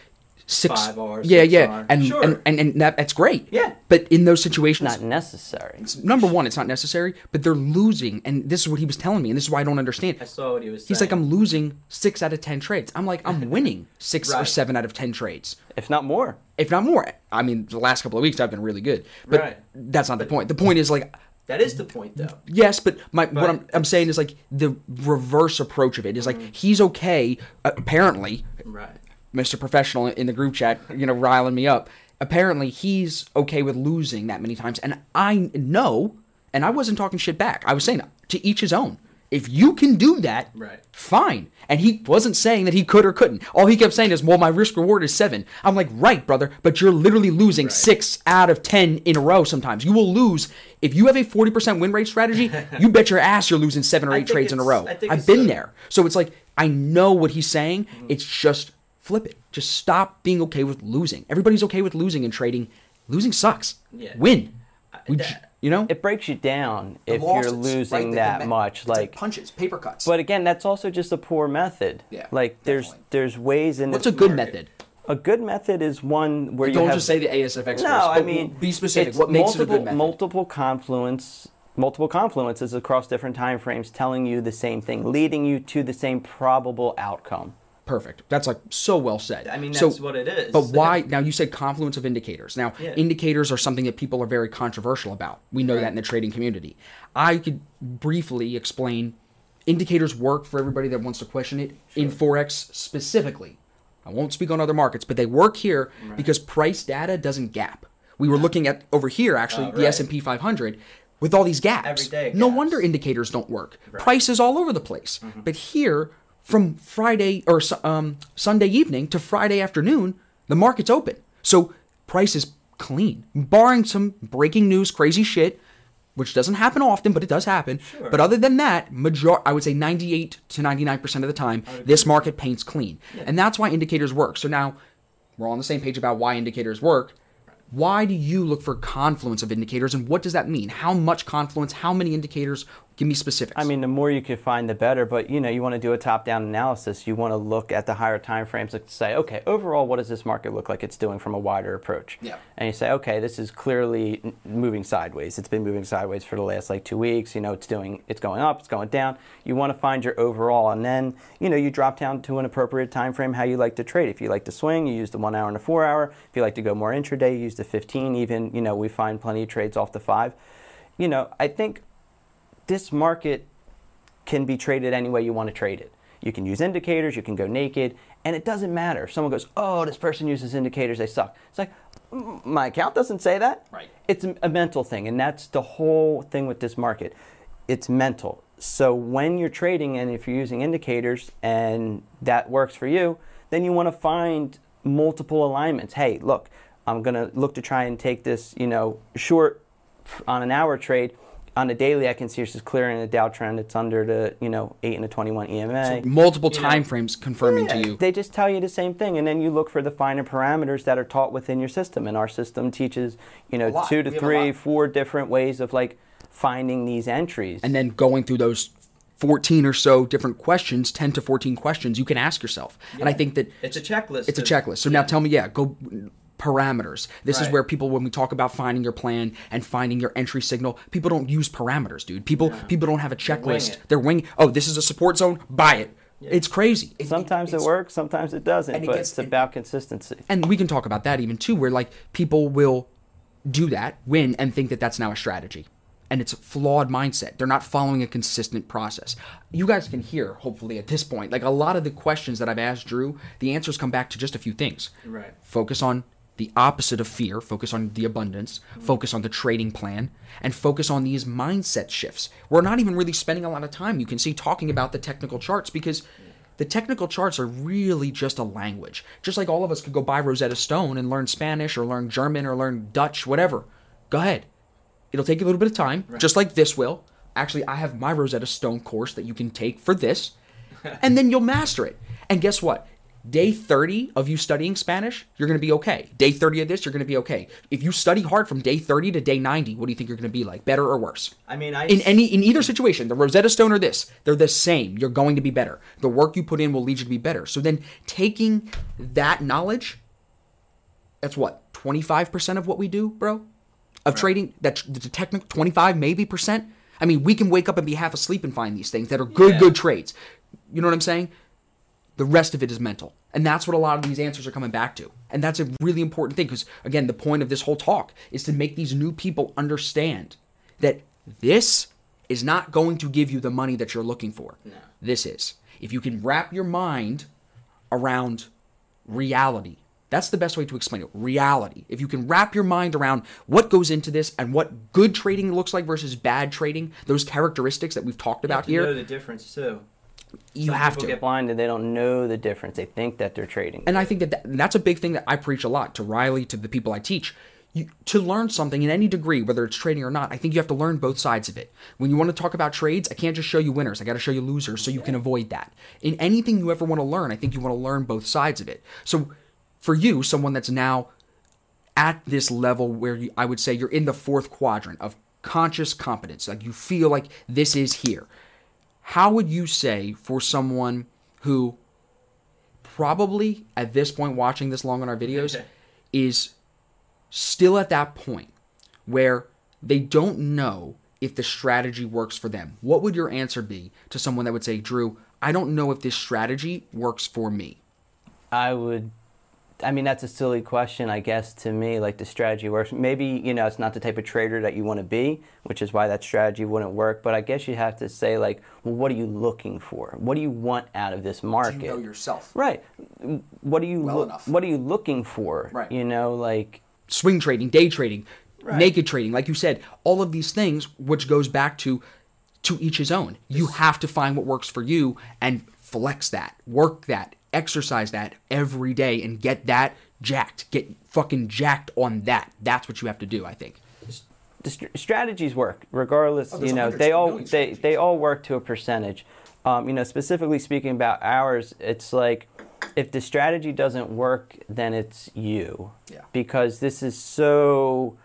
six. Five R, yeah, six yeah, R. and, Sure. and and and that that's great. Yeah. But in those situations, Not necessary. number one, it's not necessary. But they're losing, and this is what he was telling me, and this is why I don't understand. I saw what he was He's like, I'm losing six out of ten trades. I'm like, I'm winning six or Right. seven out of ten trades. if not more. if not more. I mean, the last couple of weeks I've been really good, but Right. that's not the point. The point is like, That is the point, though. yes, but my what I'm, I'm saying is like the reverse approach of it is like Mm-hmm. he's okay apparently, Right. Mr. Professional in the group chat, you know, riling me up. Apparently, he's okay with losing that many times, and I know, and I wasn't talking shit back. I was saying to each his own. If you can do that, Right. fine. And he wasn't saying that he could or couldn't. All he kept saying is, "Well, my risk reward is seven. I'm like, "Right, brother, but you're literally losing six out of ten in a row. Sometimes you will lose if you have a forty percent win rate strategy. you bet your ass you're losing seven or eight trades in a row. I've been a- there, so it's like I know what he's saying. Mm-hmm. It's just flip it. Just stop being okay with losing. Everybody's okay with losing in trading. Losing sucks. Yeah. Win. We that- you know, It breaks you down if you're losing that much. Like, punches, paper cuts. but again, that's also just a poor method. Yeah, Like, there's definitely. there's ways in. What's a good market- method? A good method is one where you Don't have just say the ASFX. No, first, I mean, be specific. What makes multiple, it a good method? Multiple confluence, multiple confluences across different time frames, telling you the same thing, leading you to the same probable outcome. Perfect. That's like so well said. I mean, So- that's what it is. But why? Now you said confluence of indicators. Now Yeah. indicators are something that people are very controversial about. We know that in the trading community. I could briefly explain. Indicators work for everybody that wants to question it in forex specifically. I won't speak on other markets, but they work here because price data doesn't gap. We were looking at over here actually Oh, the right. S and P 500 with all these gaps. Every day it no wonder indicators don't work. Prices all over the place. Mm-hmm. But here, from Friday or um, Sunday evening to Friday afternoon, the market's open. So price is clean, barring some breaking news, crazy shit, which doesn't happen often, but it does happen. But other than that, major I would say 98 to 99 percent of the time, this market paints clean, and that's why indicators work. So now we're on the same page about why indicators work. Why do you look for confluence of indicators, and what does that mean? How much confluence? How many indicators? Give me specifics. I mean, the more you can find, the better. But you know, you want to do a top-down analysis. You want to look at the higher time frames and say, okay, overall, what does this market look like it's doing from a wider approach? Yeah. And you say, okay, this is clearly moving sideways. It's been moving sideways for the last like two weeks. You know, it's doing, it's going up, it's going down. You want to find your overall, and then you know, you drop down to an appropriate time frame how you like to trade. If you like to swing, you use the one hour and the four hour. If you like to go more intraday, you use the 15. Even you know, we find plenty of trades off the five. You know, I think this market can be traded any way you want to trade it. You can use indicators, you can go naked, and it doesn't matter. If someone goes, oh, this person uses indicators, they suck. It's like, "Mm, my account doesn't say that. Right. It's a mental thing, and that's the whole thing with this market. It's mental. So when you're trading and if you're using indicators and that works for you, then you want to find multiple alignments. Hey, look, I'm going to look to try and take this, you know, short on an hour trade. On a daily, I can see this is clearing the Dow trend. It's under the, you know, 8 and the 21 EMA. multiple you know, time frames confirming to you. They just tell you the same thing, and then you look for the finer parameters that are taught within your system. And our system teaches, you know, two to We three, four different ways of like finding these entries. and then going through those 14 or so different questions 10 to 14 questions you can ask yourself and i think that it's a checklist. it's a checklist so now tell me yeah go parameters. This is where people when we talk about finding your plan and finding your entry signal people don't use parameters dude. People people don't have a checklist. it. they're winging oh this is a support zone? Buy it. It's crazy. It- sometimes it it's- works, sometimes it doesn't, and it but gets- it's about consistency. and we can talk about that even too where like people will do that win and think that that's now a strategy. And it's a flawed mindset. They're not following a consistent process. You guys can hear hopefully at this point like a lot of the questions that i've asked drew the answers come back to just a few things. Right. focus on the opposite of fear focus on the abundance mm-hmm. focus on the trading plan and focus on these mindset shifts. We're not even really spending a lot of time you can see talking about the technical charts because the technical charts are really just a language. Just like all of us could go buy rosetta stone and learn spanish or learn german or learn dutch whatever. Go ahead. It'll take you a little bit of time just like this will. Actually i have my rosetta stone course that you can take for this and then you'll master it. And guess what? Day 30 of you studying Spanish, you're going to be okay. Day 30 of this, you're going to be okay. If you study hard from day 30 to day 90, what do you think you're going to be like? Better or worse? I mean, I In any in either situation, the Rosetta Stone or this, they're the same. You're going to be better. The work you put in will lead you to be better. So then taking that knowledge, that's what, 25% of what we do, bro? Of trading, that's the technical 25 maybe percent. I mean, we can wake up and be half asleep and find these things that are good, Yeah. good trades. You know what I'm saying? The rest of it is mental. And that's what a lot of these answers are coming back to. And that's a really important thing because, again, the point of this whole talk is to make these new people understand that this is not going to give you the money that you're looking for. No. This is. If you can wrap your mind around reality. That's the best way to explain it. Reality. If you can wrap your mind around what goes into this and what good trading looks like versus bad trading, those characteristics that we've talked about you here, know the difference too. You Some have people to. get blind and they don't know the difference. They think that they're trading. And I think that, that that's a big thing that I preach a lot to Riley, to the people I teach. You, to learn something in any degree, whether it's trading or not, I think you have to learn both sides of it. When you want to talk about trades, I can't just show you winners. I got to show you losers so you can avoid that. In anything you ever want to learn, I think you want to learn both sides of it. So for you, someone that's now at this level where you, I would say you're in the fourth quadrant of conscious competence, like you feel like this is here. How would you say for someone who probably at this point watching this long on our videos Okay. is still at that point where they don't know if the strategy works for them. What would your answer be to someone that would say, Drew, I don't know if this strategy works for me? I would. I mean, that's a silly question, I guess, to me. Like the strategy works. Maybe you know it's not the type of trader that you want to be, which is why that strategy wouldn't work. But I guess you have to say like, well, what are you looking for? What do you want out of this market? Know yourself? Right. What are you Well loo- enough. What are you looking for? Right. You know, like Swing trading, day trading, Right. naked trading, like you said, all of these things, which goes back to to each his own. You have to find what works for you and flex that, work that, exercise that every day and get that jacked. Get fucking jacked on that. That's what you have to do, I think. the st- strategies work regardless Oh, you know they all they, strategies. they all work to a percentage um, you know specifically speaking about ours it's like if the strategy doesn't work then it's you Yeah. because this is so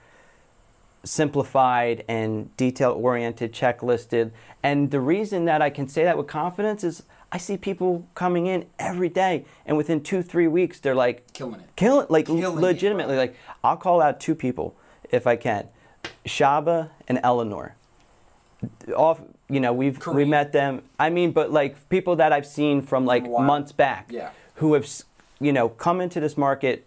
simplified and detail oriented checklisted and the reason that i can say that with confidence is i see people coming in every day and within two three weeks they're like Killing it. killing like Killing legitimately bro. like i'll call out two people if i can. Shaba and eleanor. Off you know we've we met them. I mean but like people that i've seen from like months back Yeah. who have you know come into this market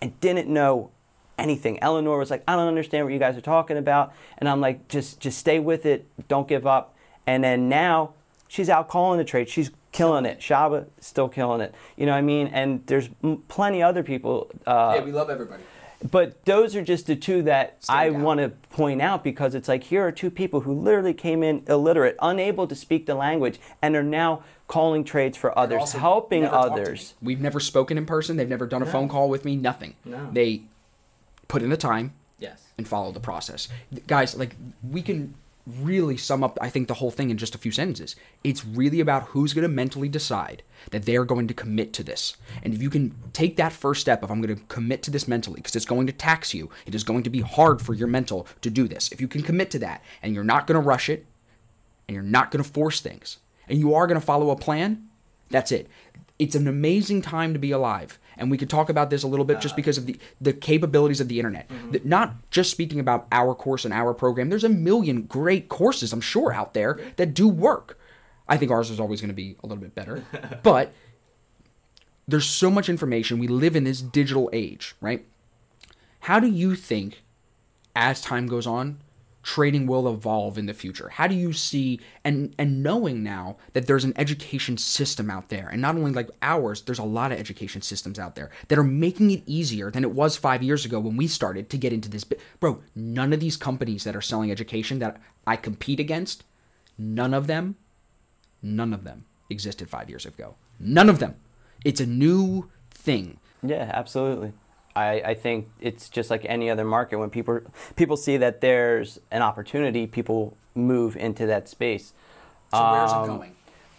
and didn't know anything. Eleanor was like i don't understand what you guys are talking about. And i'm like just just stay with it. Don't give up. And then now she's out calling the trade. She's killing it shaba still killing it you know what i mean and there's m- plenty other people uh, yeah, we love everybody. but those are just the two that I Stand out. want to point out because it's like here are two people who literally came in illiterate, unable to speak the language, and are now calling trades for others, helping others. We've never spoken in person. They've never done a phone call with me. Nothing. No. They put in the time Yes. and follow the process. Guys, like we can really sum up I think the whole thing in just a few sentences. It's really about who's going to mentally decide that they're going to commit to this. And if you can take that first step of I'm going to commit to this mentally because it's going to tax you. It is going to be hard for your mental to do this. If you can commit to that and you're not going to rush it and you're not going to force things and you are going to follow a plan, that's it. It's an amazing time to be alive. And we could talk about this a little bit just uh, because of the, the capabilities of the internet. Mm-hmm. Th- Not just speaking about our course and our program. There's a million great courses, I'm sure, out there that do work. I think ours is always going to be a little bit better. but there's so much information. We live in this digital age, right? How do you think, as time goes on, trading will evolve in the future? How do you see and and knowing now that there's an education system out there, and not only like ours, there's a lot of education systems out there that are making it easier than it was five years ago when we started to get into this. Bro, none of these companies that are selling education that I compete against, none of them None of them existed five years ago. None of them. It's a new thing. Yeah, absolutely. I, I think it's just like any other market. When people people see that there's an opportunity, people move into that space. Um,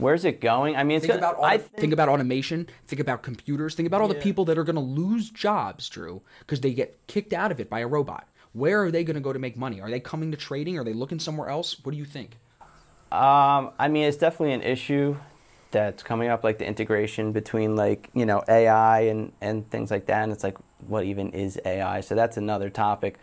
Where's it going? I mean, it's Think gonna, about I think, think about automation. Think about computers. Think about all the people that are going to lose jobs, Drew, because they get kicked out of it by a robot. Where are they going to go to make money? Are they coming to trading? Are they looking somewhere else? What do you think? Um, I mean, it's definitely an issue that's coming up, like the integration between like you know AI and and things like that. And it's like, what even is AI? So that's another topic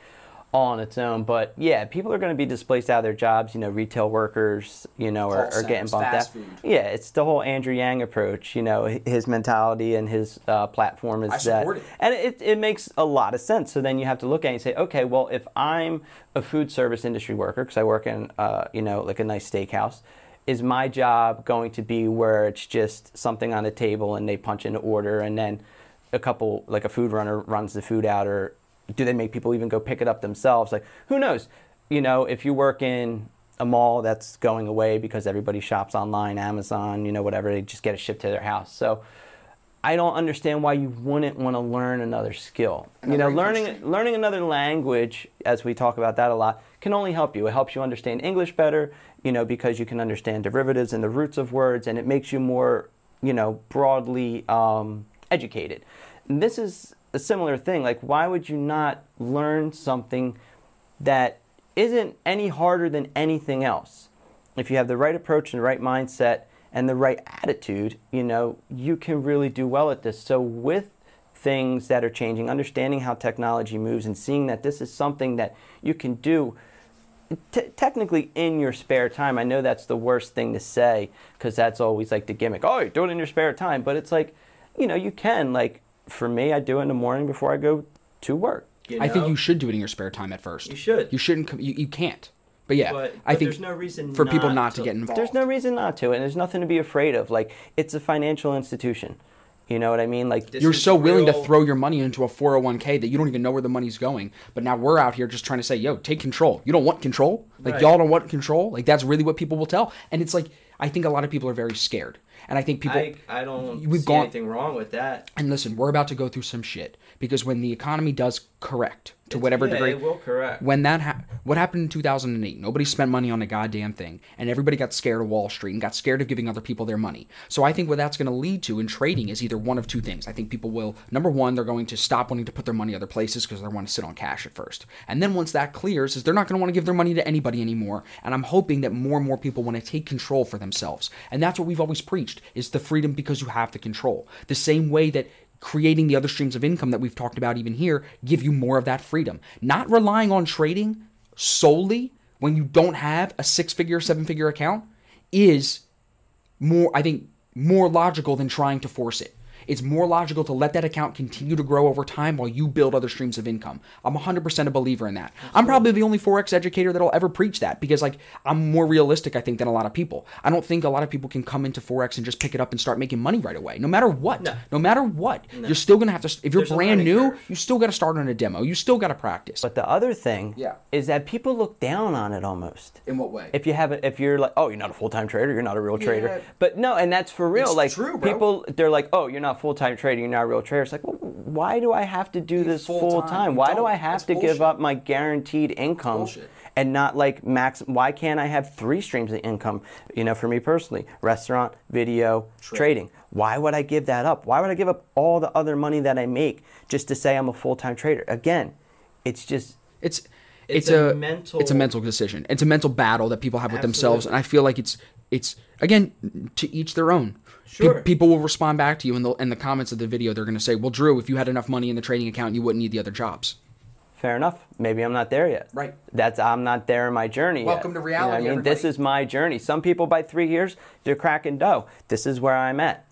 all on its own. But yeah, people are going to be displaced out of their jobs. You know, retail workers, you know, are, are getting bumped out. food. Yeah, it's the whole Andrew Yang approach. You know, his mentality and his uh, platform is I that, it. and it, it makes a lot of sense. So then you have to look at it and say, okay, well, if I'm a food service industry worker, because I work in, uh, you know, like a nice steakhouse, is my job going to be where it's just something on a table and they punch in an order and then a couple like a food runner runs the food out or do they make people even go pick it up themselves like who knows you know if you work in a mall that's going away because everybody shops online amazon you know whatever they just get it shipped to their house so I don't understand why you wouldn't want to learn another skill. you know, learning learning another language, as we talk about that a lot, can only help you. It helps you understand English better, you know, because you can understand derivatives and the roots of words, and it makes you more, you know, broadly um, educated. And this is a similar thing. Like, why would you not learn something that isn't any harder than anything else? If you have the right approach and the right mindset and the right attitude, you know, you can really do well at this. So with things that are changing, understanding how technology moves and seeing that this is something that you can do t- technically in your spare time. I know that's the worst thing to say because that's always like the gimmick. Oh, do it in your spare time, but it's like, you know, you can. Like for me, I do it in the morning before I go to work. you I think you should do it in your spare time at first. You should. You shouldn't. com- You, you can't. But yeah, But- I think there's no reason for people not not to to- get involved. There's no reason not to, and there's nothing to be afraid of. Like it's a financial institution. You know what I mean? Like You're is so willing to throw your money into a 401k that you don't even know where the money's going. But now we're out here just trying to say, yo, take control. You don't want control? Like, Right. y'all don't want control? Like, that's really what people will tell. And it's like, I think a lot of people are very scared. And I think people. I, I don't We've see gone- anything wrong with that. and listen, we're about to go through some shit because when the economy does correct to It's- whatever yeah, degree, it will correct. when that ha- what happened in 2008 nobody spent money on a goddamn thing and everybody got scared of wall street and got scared of giving other people their money. So i think what that's going to lead to in trading is either one of two things. I think people will number one they're going to stop wanting to put their money other places because they want to sit on cash at first. And then once that clears is they're not going to want to give their money to anybody anymore and i'm hoping that more and more people want to take control for themselves. And that's what we've always preached is the freedom because you have the control. The same way that creating the other streams of income that we've talked about even here give you more of that freedom. Not relying on trading solely when you don't have a six figure, seven figure account is more, I think, more logical than trying to force it. It's more logical to let that account continue to grow over time while you build other streams of income. I'm 100% a believer in that. I'm probably the only Forex educator that'll ever preach that because, like, I'm more realistic, I think, than a lot of people. I don't think a lot of people can come into Forex and just pick it up and start making money right away, no matter what. No, matter what. You're still going to have to, if you're There's brand new, curve. you still got to start on a demo. You still got to practice. But the other thing Yeah. is that people look down on it almost. in what way? If you haven't, if you're like, oh, you're not a full time trader, you're not a real trader. Yeah. But no, and that's for real. It's like true, bro. people, they're like, oh, you're not full time trading, you're not a real trader. It's like, well, why do I have to do this full-time. full time? You Why do don't. I have That's to give up my guaranteed income? And not like max. Why can't I have three streams of income? You know, for me personally, restaurant, video, trading. Why would I give that up? Why would I give up all the other money that I make just to say I'm a full time trader? Again, it's just it's It's it's, a a, mental- it's a mental decision. It's a mental battle that people have with themselves, and I feel like it's it's again to each their own. Pe- Sure. people will respond back to you in the in the comments of the video. They're going to say, "Well, Drew, if you had enough money in the trading account, you wouldn't need the other jobs." fair enough. Maybe I'm not there yet. Right. That's I'm not there in my journey. Welcome yet. to You know reality, I mean, this is my journey. Some people by three years they're cracking dough. This is where I'm at.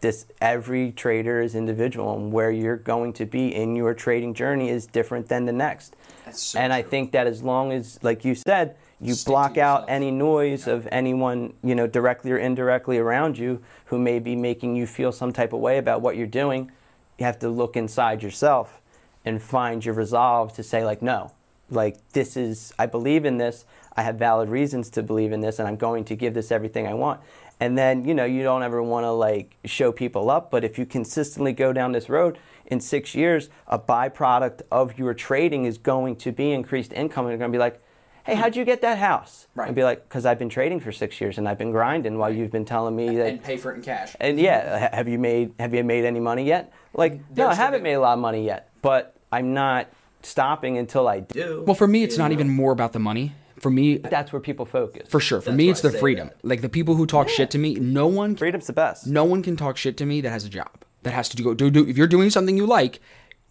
This every trader is individual, and where you're going to be in your trading journey is different than the next. That's so and I think that as long as, like you said, you block out any noise of anyone, you know, directly or indirectly around you who may be making you feel some type of way about what you're doing, you have to look inside yourself and find your resolve to say like no. Like this is i believe in this. I have valid reasons to believe in this and i'm going to give this everything i want. And then you know you don't ever want to like show people up but if you consistently go down this road in six years a byproduct of your trading is going to be increased income and you're going to be like hey how'd you get that house Right. and be like because i've been trading for six years and i've been grinding while you've been telling me that And pay for it in cash. and yeah, have you made have you made any money yet? Like, no, I haven't made a lot of money yet, but I'm not stopping until I do. Well, for me, it's not even more about the money. For me, That's where people focus. for sure, for That's me, it's I the freedom. that. Like the people who talk shit to me, no one Freedom's the best. no one can talk shit to me that has a job that has to do go do, do if you're doing something you like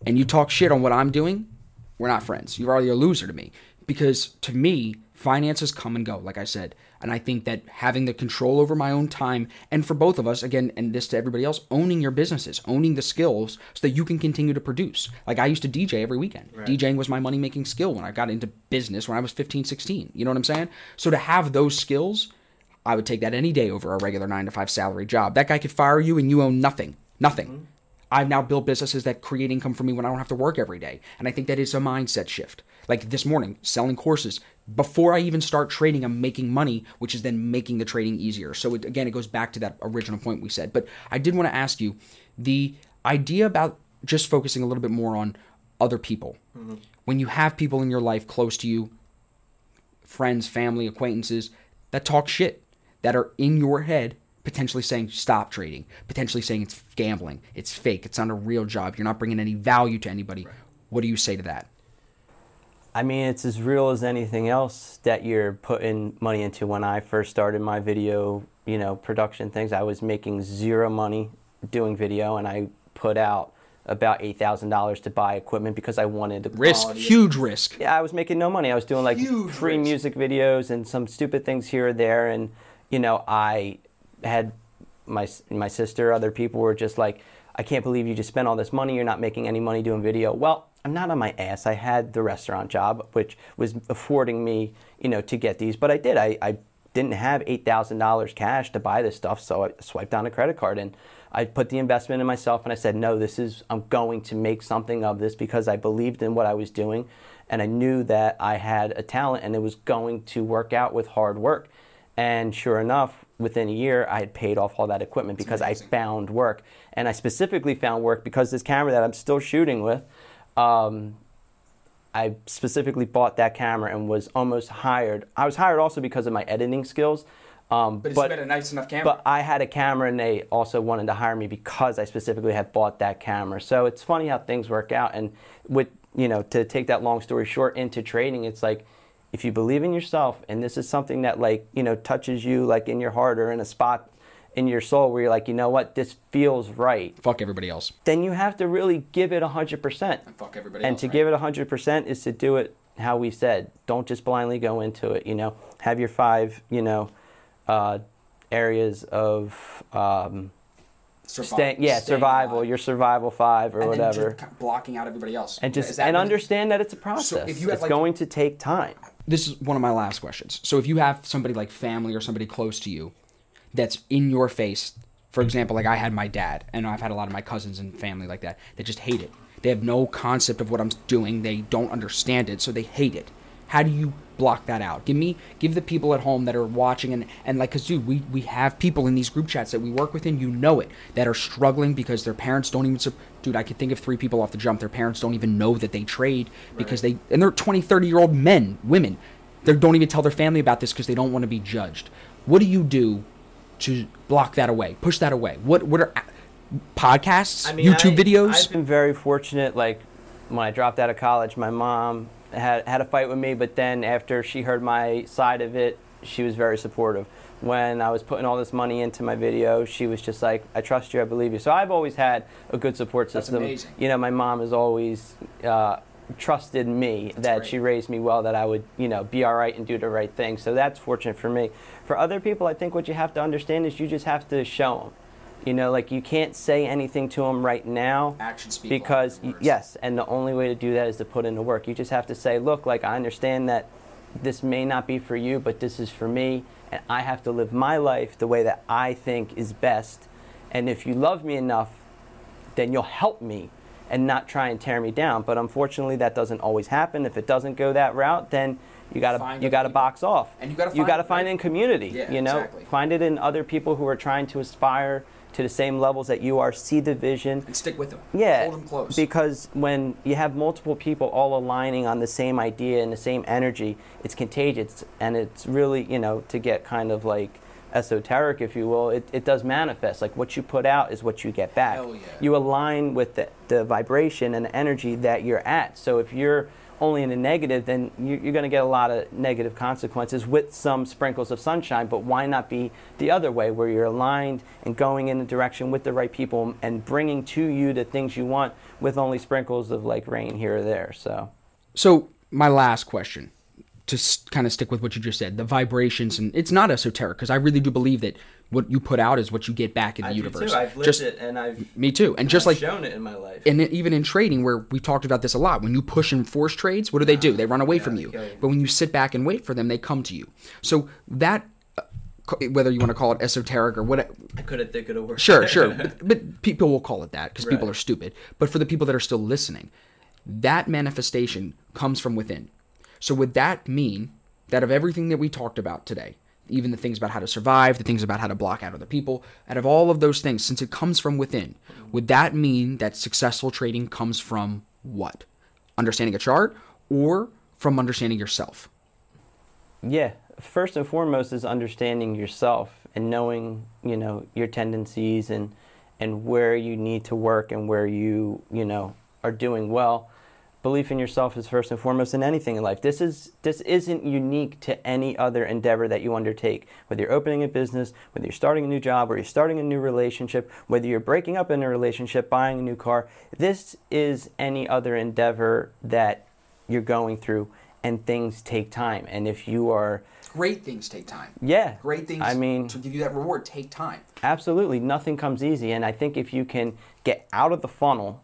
and you talk shit on what i'm doing we're not friends you're already a loser to me because to me finances come and go like i said. And i think that having the control over my own time and for both of us again and this to everybody else owning your businesses owning the skills so that you can continue to produce. Like i used to dj every weekend. Djing was my money making skill when i got into business when i was 15 16 you know what i'm saying? So to have those skills I would take that any day over a regular nine to five salary job. That guy could fire you and you own nothing. Nothing. Mm-hmm. I've now built businesses that create income for me when I don't have to work every day. And I think that is a mindset shift. Like this morning, selling courses. Before I even start trading, I'm making money, which is then making the trading easier. So it, again, it goes back to that original point we said. But I did want to ask you the idea about just focusing a little bit more on other people. Mm-hmm. When you have people in your life close to you, friends, family, acquaintances that talk shit, that are in your head, potentially saying stop trading, potentially saying it's gambling, it's fake, it's not a real job, you're not bringing any value to anybody. What do you say to that? I mean, it's as real as anything else that you're putting money into. When I first started my video, you know, production things, I was making zero money doing video, and I put out about eight thousand dollars to buy equipment because I wanted the Risk, quality. huge risk. Yeah, I was making no money. I was doing like Huge free risk. music videos and some stupid things here or there, and you know, I had my my sister, other people were just like, I can't believe you just spent all this money. You're not making any money doing video. Well, I'm not on my ass. I had the restaurant job, which was affording me, you know, to get these. But I did. I, I didn't have eight thousand dollars cash to buy this stuff, so I swiped on a credit card and I put the investment in myself. And I said, no, this is I'm going to make something of this because I believed in what I was doing, and I knew that I had a talent and it was going to work out with hard work. And sure enough, within a year, I had paid off all that equipment because I found work. And I specifically found work because this camera that I'm still shooting with, um, I specifically bought that camera and was almost hired. I was hired also because of my editing skills. Um, But it's been a nice enough camera. but I had a camera and they also wanted to hire me because I specifically had bought that camera. So it's funny how things work out. And with, you know, to take that long story short into trading, it's like if you believe in yourself and this is something that like, you know, touches you like in your heart or in a spot in your soul where you're like, you know what, this feels right, Fuck everybody else. then you have to really give it 100%. And Fuck everybody And else. to right? give it 100% is to do it how we said. Don't just blindly go into it, you know. Have your five, you know, uh, areas of um, Survival. staying, yeah, survival, alive. your survival five or And whatever. just blocking out everybody else. and just and understand that it's a process. So if you have, it's like- going to take time. This is one of my last questions. So if you have somebody like family or somebody close to you that's in your face, for example, like I had my dad, and I've had a lot of my cousins and family like that, that just hate it. They have no concept of what I'm doing. They don't understand it, so they hate it. How do you block that out? Give me, give the people at home that are watching and and like, cause dude, we we have people in these group chats that we work with, and you know it, that are struggling because their parents don't even. Dude, I could think of three people off the jump. Their parents don't even know that they trade because they and they're 20, 30 year old men, women. They don't even tell their family about this because they don't want to be judged. What do you do to block that away? Push that away. What what are podcasts, YouTube I- videos? I've been very fortunate. Like when I dropped out of college, my mom had had a fight with me, but then after she heard my side of it, she was very supportive. When I was putting all this money into my video, she was just like, "I trust you, I believe you." So I've always had a good support system. That's amazing. You know, my mom has always. Uh, trusted me that great. she raised me well that I would you know be all right and do the right thing so that's fortunate for me for other people I think what you have to understand is you just have to show them you know like you can't say anything to them right now because yes and the only way to do that is to put in the work you just have to say look like i understand that this may not be for you but this is for me and i have to live my life the way that i think is best. And if you love me enough then you'll help me and not try and tear me down. But unfortunately that doesn't always happen. If it doesn't go that route then you got Find to you got to people. box off. And you gotta you find- got to find it in community Yeah, you know? exactly. find it in other people who are trying to aspire to the same levels that you are see the vision and stick with them. yeah, hold them close. because when you have multiple people all aligning on the same idea and the same energy, it's contagious, and it's really you know to get kind of like esoteric, if you will. It, it does manifest. Like what you put out is what you get back. Hell yeah. You align with the, the vibration and the energy that you're at. So if you're only in the negative, then you, you're going to get a lot of negative consequences with some sprinkles of sunshine. But why not be the other way, where you're aligned and going in the direction with the right people and bringing to you the things you want with only sprinkles of like rain here or there. So So my last question, to kind of stick with what you just said, the vibrations, and it's not esoteric because I really do believe that what you put out is what you get back in the universe. too. I've lived just and I've me too, and just like shown it in my life. and even in trading where we talked about this a lot when you push and force trades what do they do they run away from you but when you sit back and wait for them they come to you so that uh, whether you want to call it esoteric or what I could have, could have worked. Sure, sure. but, but people will call it that because people are stupid. But for the people that are still listening, that manifestation comes from within. So would that mean that of everything that we talked about today, even the things about how to survive, the things about how to block out other people, out of all of those things, since it comes from within, would that mean that successful trading comes from what? Understanding a chart or from understanding yourself? Yeah, first and foremost is understanding yourself and knowing, you know, your tendencies and and where you need to work and where you, you know, are doing well. Belief in yourself is first and foremost in anything in life. This is this isn't unique to any other endeavor that you undertake. Whether you're opening a business, whether you're starting a new job, or you're starting a new relationship, whether you're breaking up in a relationship, buying a new car, this is any other endeavor that you're going through and things take time. And if you are Great things take time. yeah. Great things I mean, to give you that reward take time. absolutely, nothing comes easy. And I think if you can get out of the funnel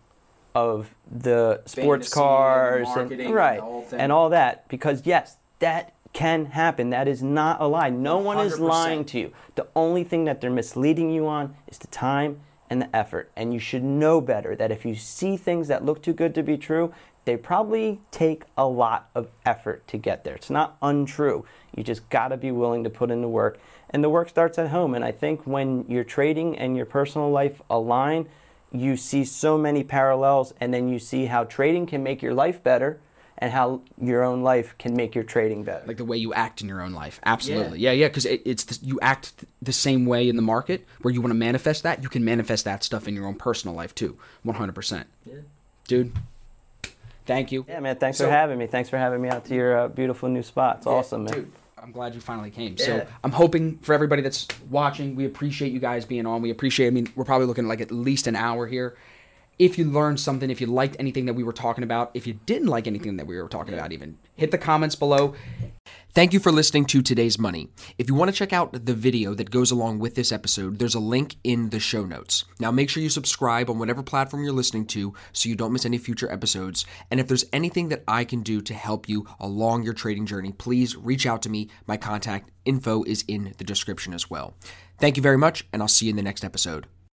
of the sports Fantasy and cars marketing and right the whole thing. and all that, because yes, that can happen. That is not a lie. No one is 100%. lying to you. The only thing that they're misleading you on is the time and the effort. And you should know better that if you see things that look too good to be true, they probably take a lot of effort to get there. It's not untrue. You just got to be willing to put in the work. And the work starts at home. And I think when your trading and your personal life align, you see so many parallels. And then you see how trading can make your life better and how your own life can make your trading better. like the way you act in your own life. Absolutely, yeah, yeah, because it, it's the, you act the same way in the market where you want to manifest that. You can manifest that stuff in your own personal life too, one hundred percent. Yeah. Dude, thank you. yeah, man. Thanks So- for having me. Thanks for having me out to your uh, beautiful new spot. It's awesome, man. dude. I'm glad you finally came. So I'm hoping for everybody that's watching, we appreciate you guys being on. We appreciate. I mean, we're probably looking at like at least an hour here. If you learned something, if you liked anything that we were talking about, if you didn't like anything that we were talking about, even hit the comments below. Thank you for listening to today's money. If you want to check out the video that goes along with this episode, there's a link in the show notes. Now make sure you subscribe on whatever platform you're listening to so you don't miss any future episodes. And if there's anything that I can do to help you along your trading journey, please reach out to me. My contact info is in the description as well. Thank you very much, and I'll see you in the next episode.